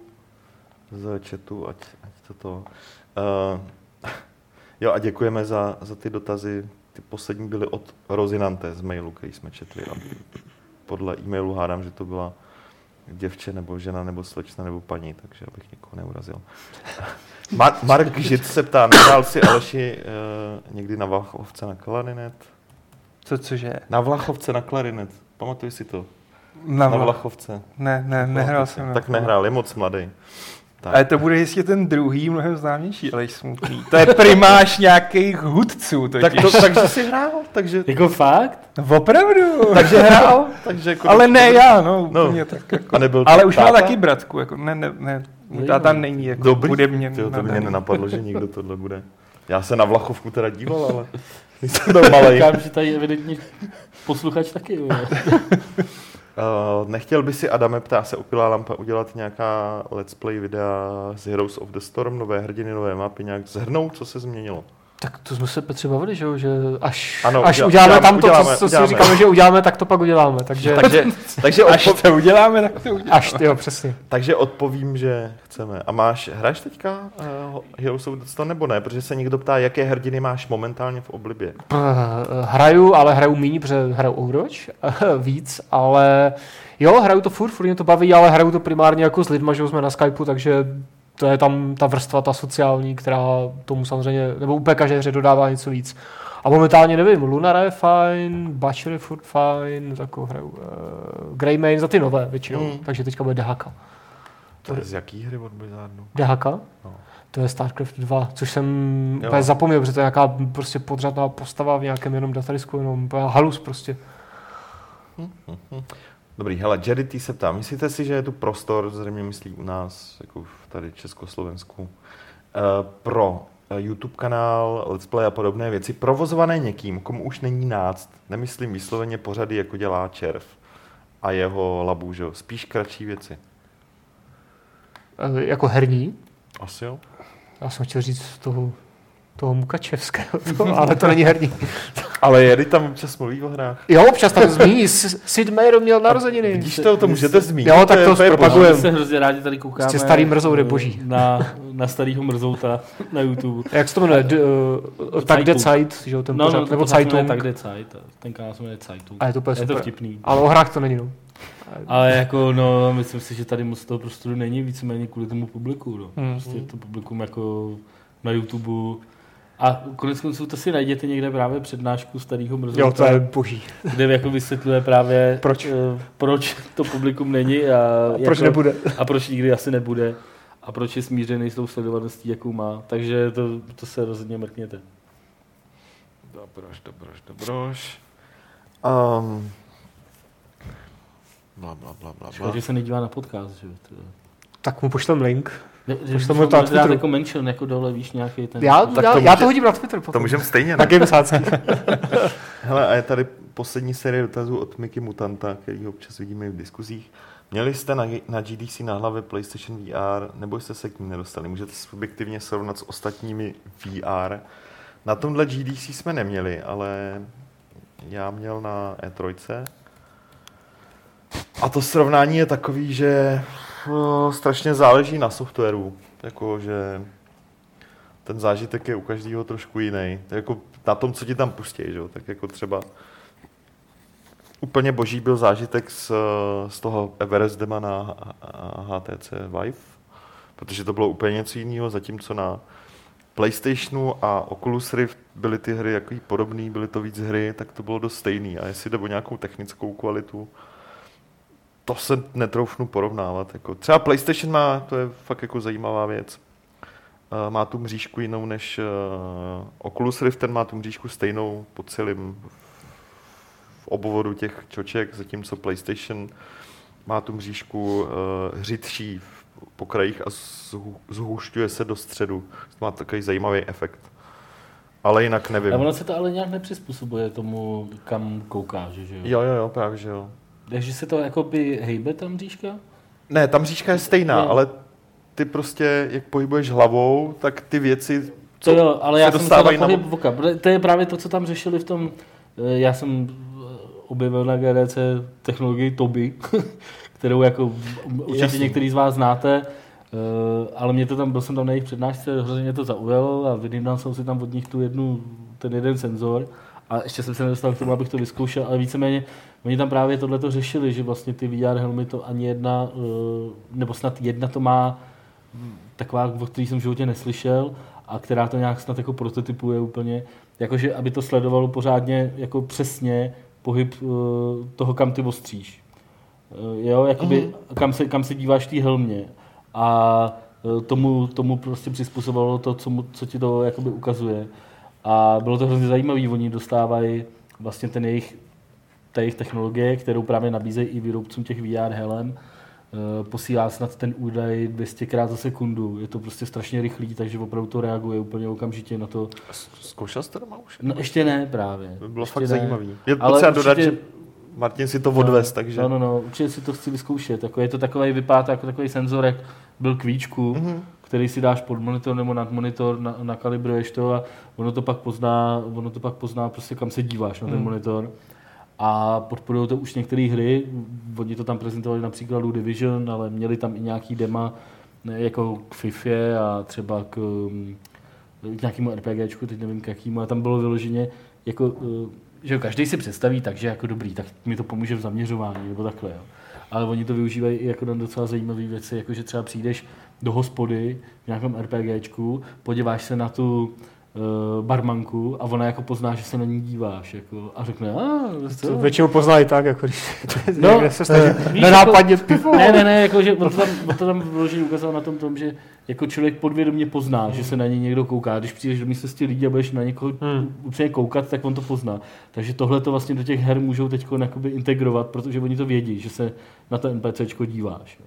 z chatu, ať, ať to to... Uh, jo a děkujeme za, za ty dotazy. Ty poslední byly od Rozinante z mailu, který jsme četli. A podle e-mailu hádám, že to byla děvče, nebo žena, nebo slečna, nebo paní, takže abych někoho neurazil. Mar- Mark Žit se ptá, nehrál si Aleši uh, někdy na Valchovce na klarinet? Co, cože? Na Vlachovce na klarinet. Pamatuj si to. Na, Na vla... Vlachovce. Ne, ne, nehrál jsem. Tak nehrál, je moc mladý. Tak. Ale to bude jistě ten druhý, mnohem známější, ale smutný. To je primáš nějakých hudců tak totiž. to, takže jsi hrál, takže, Jako fakt? No, Opravdu. takže hrál, takže jako ale ne já, no, No. úplně tak jako. A nebyl ale už má taky bratku, jako ne, ne, ne. Můj táta není jako Dobrý. hudebně Tyjo, to mě nenapadlo, že někdo tohle bude. Já se na Vlachovku teda díval, ale jsem malej. Říkám, že tady evidentně posluchač taky. Uh, nechtěl by si, Adame, ptá se Opilá lampa, udělat nějaká let's play videa z Heroes of the Storm, nové hrdiny, nové mapy, nějak zhrnout, co se změnilo? Tak to jsme se Petře bavili, že, jo, že až, Ano, až udělá- uděláme, uděláme- tam to, uděláme- co, co uděláme. si říkáme, že uděláme, tak to pak uděláme. Takže, Takže, takže, Až odpo- to uděláme, tak to uděláme. až, jo, přesně. takže odpovím, že chceme. A máš, hraješ teďka uh, Heroes of the Storm nebo ne? Protože se někdo ptá, jaké hrdiny máš momentálně v oblibě. P- Hraju, ale hraju méně, protože hraju Overwatch víc, ale jo, hraju to furt, furt mě to baví, ale hraju to primárně jako s lidma, že jsme na Skypeu, takže to je tam ta vrstva, ta sociální, která tomu samozřejmě, nebo úplně každé hře dodává něco víc. A momentálně nevím, Lunara je fajn, Butcher je furt fajn, takovou hraju uh, Greymane za ty nové většinou, Mm. takže teďka bude Dehaka. To je z jaký hry od Blizzardu? Dehaka? No. To je StarCraft 2, což jsem Jo. úplně zapomněl, protože to je nějaká prostě podřadná postava v nějakém jenom datadisku, jenom halus prostě. Dobrý, hele, Jerry T se ptá, myslíte si, že je tu prostor, zřejmě myslí u nás, jako v tady v Československu, eh, pro eh, YouTube kanál, let's play a podobné věci, provozované někým, komu už není náct, nemyslím vysloveně pořady, jako dělá Červ a jeho labu, že jo, spíš kratší věci. E, jako herní. Asi jo. Já jsem chtěl říct toho, toho Mukačevského, to, ale to není herní. Ale Jedy tam občas mluví o hrách. Jo, občas tam zmíní, Sid Meier měl narozeniny. Vidíš to, to můžete zmínit. Jo, tak to je zpropagujem. boží. My se hrozně rádi tady koukáme. Prostě starý mrzout je eh, boží. Na, na starýho mrzouta na YouTube. Jak se to jmenuje? D, uh, tak jde Zeit, že jo, ten No, pořad, no, nebo pořád Zeitung. Tak jde Zeit. Ten kanál se jmenuje Zeitung. A je to úplně je to vtipný. Ale o hrách to není, no. Ale jako, no, myslím si, že tady moc toho prostoru není víceméně kvůli tomu publiku, no. Hmm. Prostě to publikum jako na YouTube. A konec konců to si najděte někde právě přednášku starého mrzouta, Jo, to je boží. kde jako vysvětluje právě, Proč? eh, proč to publikum není a, Proč jako, nebude? a proč nikdy asi nebude a proč je smířený s tou sledovaností, jakou má. Takže to, to se rozhodně mrkněte. Dobroš, dobroš, dobroš. Um, bla, bla, bla, bla, Škoda, bla. že se nedívá na podcast, že Tak mu pošlem link. Už to na Twitteru. jako mention, jako dole, víš, nějaký ten... Já, tak já, to já může- to hodím na Twitter potom. To můžeme stejně, ne? Gamesácký. Hele, a je tady poslední série dotazů od Miky Mutanta, který občas vidíme i v diskuzích. Měli jste na, na GDC na hlavě PlayStation VR, nebo jste se k ní nedostali? Můžete subjektivně srovnat s ostatními VR. Na tomhle GDC jsme neměli, ale já měl na E3. A to srovnání je takový, že strašně záleží na softwaru. Jako, že ten zážitek je u každého trošku jiný. Jako na tom, co ti tam pustí, že? tak jako třeba úplně boží byl zážitek z, z toho Everest Dema na HTC Vive, protože to bylo úplně něco jiného, zatímco na PlayStationu a Oculus Rift byly ty hry jaký podobný, byly to víc hry, tak to bylo dost stejný. A jestli jde o nějakou technickou kvalitu, to se netroufnu porovnávat. Jako. Třeba PlayStation má, to je fakt jako zajímavá věc, Eh, má tu mřížku jinou než uh, Oculus Rift, ten má tu mřížku stejnou po celém v obvodu těch čoček, zatímco PlayStation má tu mřížku uh, hřitší v- po krajích a zhu- zhušťuje se do středu. To má takový zajímavý efekt. Ale jinak nevím. A ono se to ale nějak nepřizpůsobuje tomu, kam koukáš, že jo? Jo, jo, jo, právě, že jo. Takže se to jakoby hejbe tam mřížka? Ne, ta mřížka je stejná, Jo. ale ty prostě, jak pohybuješ hlavou, tak ty věci, To jo, ale se já jsem na na- pohyb oka. protože To je právě to, co tam řešili v tom, eh, já jsem eh, objevil na GDC technologii Toby, kterou jako určitě Jasný. některý z vás znáte, eh, ale mě to tam, byl jsem tam na jejich přednášce, hrozně mě to zaujalo a vydýmnal jsem si tam od nich tu jednu, ten jeden senzor a ještě jsem se nedostal k tomu, abych to vyzkoušel, ale víceméně oni tam právě tohleto řešili, že vlastně ty VR helmy to ani jedna, eh, nebo snad jedna to má taková, o který jsem v životě neslyšel a která to nějak snad jako prototypuje úplně, jakože aby to sledovalo pořádně jako přesně pohyb eh, toho, kam ty ostříš. Eh, Jo, jakoby, Mhm. kam, se, kam se díváš té helmě a tomu, tomu prostě přizpůsobovalo to, co, mu, co ti to jakoby ukazuje. A bylo to hrozně zajímavé, oni dostávají vlastně ten jejich, ta jejich technologie, kterou právě nabízejí i výrobcům těch VR helem, eh, posílá snad ten údaj 200 krát za sekundu. Je to prostě strašně rychlý, takže opravdu to reaguje úplně okamžitě na to. zkoušel jste doma už? No ještě ne právě. To by bylo ještě fakt ne. zajímavý. Je Ale potřeba dodat, určitě- že Martin si to odvez, takže... No, no, no, určitě si to chci vyzkoušet. Jako je to takový, vypadá to jako takový senzor, jak byl k víčku, Mhm. mm-hmm. který si dáš pod monitor nebo nad monitor, na, nakalibruješ to a ono to pak pozná, ono to pak pozná prostě kam se díváš na ten Mhm. monitor. A podporují to už některé hry, oni to tam prezentovali například u Division, ale měli tam i nějaký dema jako k FIFA a třeba k, um, k nějakému RPGčku, teď nevím k jakému, a tam bylo vyloženě jako, uh, že každý si představí tak, že jako dobrý, tak mi to pomůže v zaměřování, nebo takhle, jo. Ale oni to využívají i jako na docela zajímavé věci, jako že třeba přijdeš do hospody v nějakém RPGčku, podíváš se na tu uh, barmanku a ona jako pozná, že se na ní díváš jako, a řekne, a To co? většinou poznají tak, jako když No, někde se snaží víš, nenápadně pivo. Ne, ne, ne, jako, že on to tam, on to tam ukázal na tom, tom, že jako člověk podvědomě pozná, že se na něj někdo kouká. Když přijdeš do místnosti lidí a budeš na někoho Hmm. úplně koukat, tak on to pozná. Takže tohle to vlastně do těch her můžou teď integrovat, protože oni to vědí, že se na to NPCčko díváš. Jo.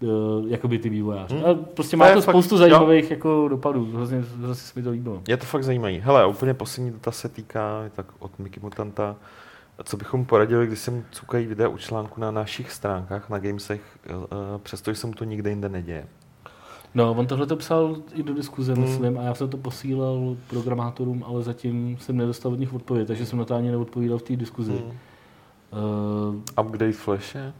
Uh, jakoby ty vývojáři. Hmm. A prostě To má to fakt- spoustu jo. zajímavých jako dopadů. Hrozně, hrozně se mi to líbilo. Je to fakt zajímavý. Hele, úplně poslední dotaz se týká tak od Miky Mutanta. Co bychom poradili, když se mu cukají videa u článku na našich stránkách, na Gamesech, eh, přestože se mu to nikde jinde neděje? No, on tohle to psal i do diskuze, Hmm. myslím, a já jsem to posílal programátorům, ale zatím jsem nedostal od nich odpověď, takže jsem na to ani neodpovídal v té diskuzi. Hmm. Uh, Upgrade flashe?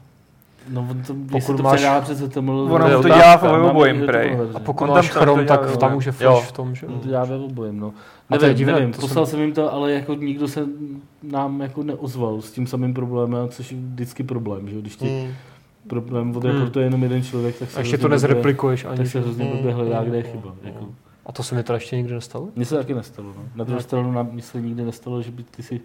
No, on to, Pokud se to máš- předává přes HTML, Ono to dělá v tak, obojím, prej. A pokud On máš tam Chrome, to tak tam už je flash v tom, že? On to dělá ve obojím, no. A to je Nevím, divné, nevím, to poslal jsem- jsem jim to, ale jako nikdo se nám jako neozval s tím samým problémem, což je vždycky problém, že jo? když ti Hmm. problém odreportuje jenom jeden člověk, tak se A ještě to nezreplikuješ ani. tak se hrozně blbě hledá, kde je chyba. Jako. A to se mi teda ještě nikdy nestalo? Mně se taky nestalo. No. Na druhou stranu na, mně se nikdy nestalo, že by ty si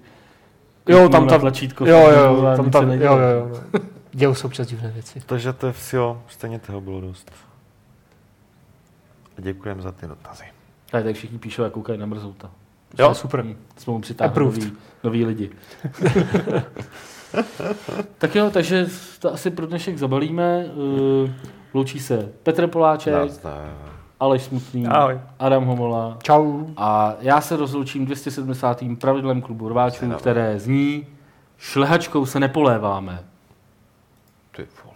Jo, tam ta... tlačítko Jo, jo, tam nic ta... se Jo, jo, jo. Dějou se občas divné věci. Takže to je jo, stejně toho bylo dost. A děkujeme za ty dotazy. Tak, tak všichni píšou, jak koukají na mrzouta. To je super. Jsme mu přitáhli nový, nový lidi. tak jo, takže to asi pro dnešek zabalíme. Uh, loučí se Petr Poláček, Nazdar. Aleš Smutný, Ahoj. Adam Homola Čau. a já se rozloučím 270. pravidlem klubu rváčů, které zní Šlehačkou se nepoléváme. Tu.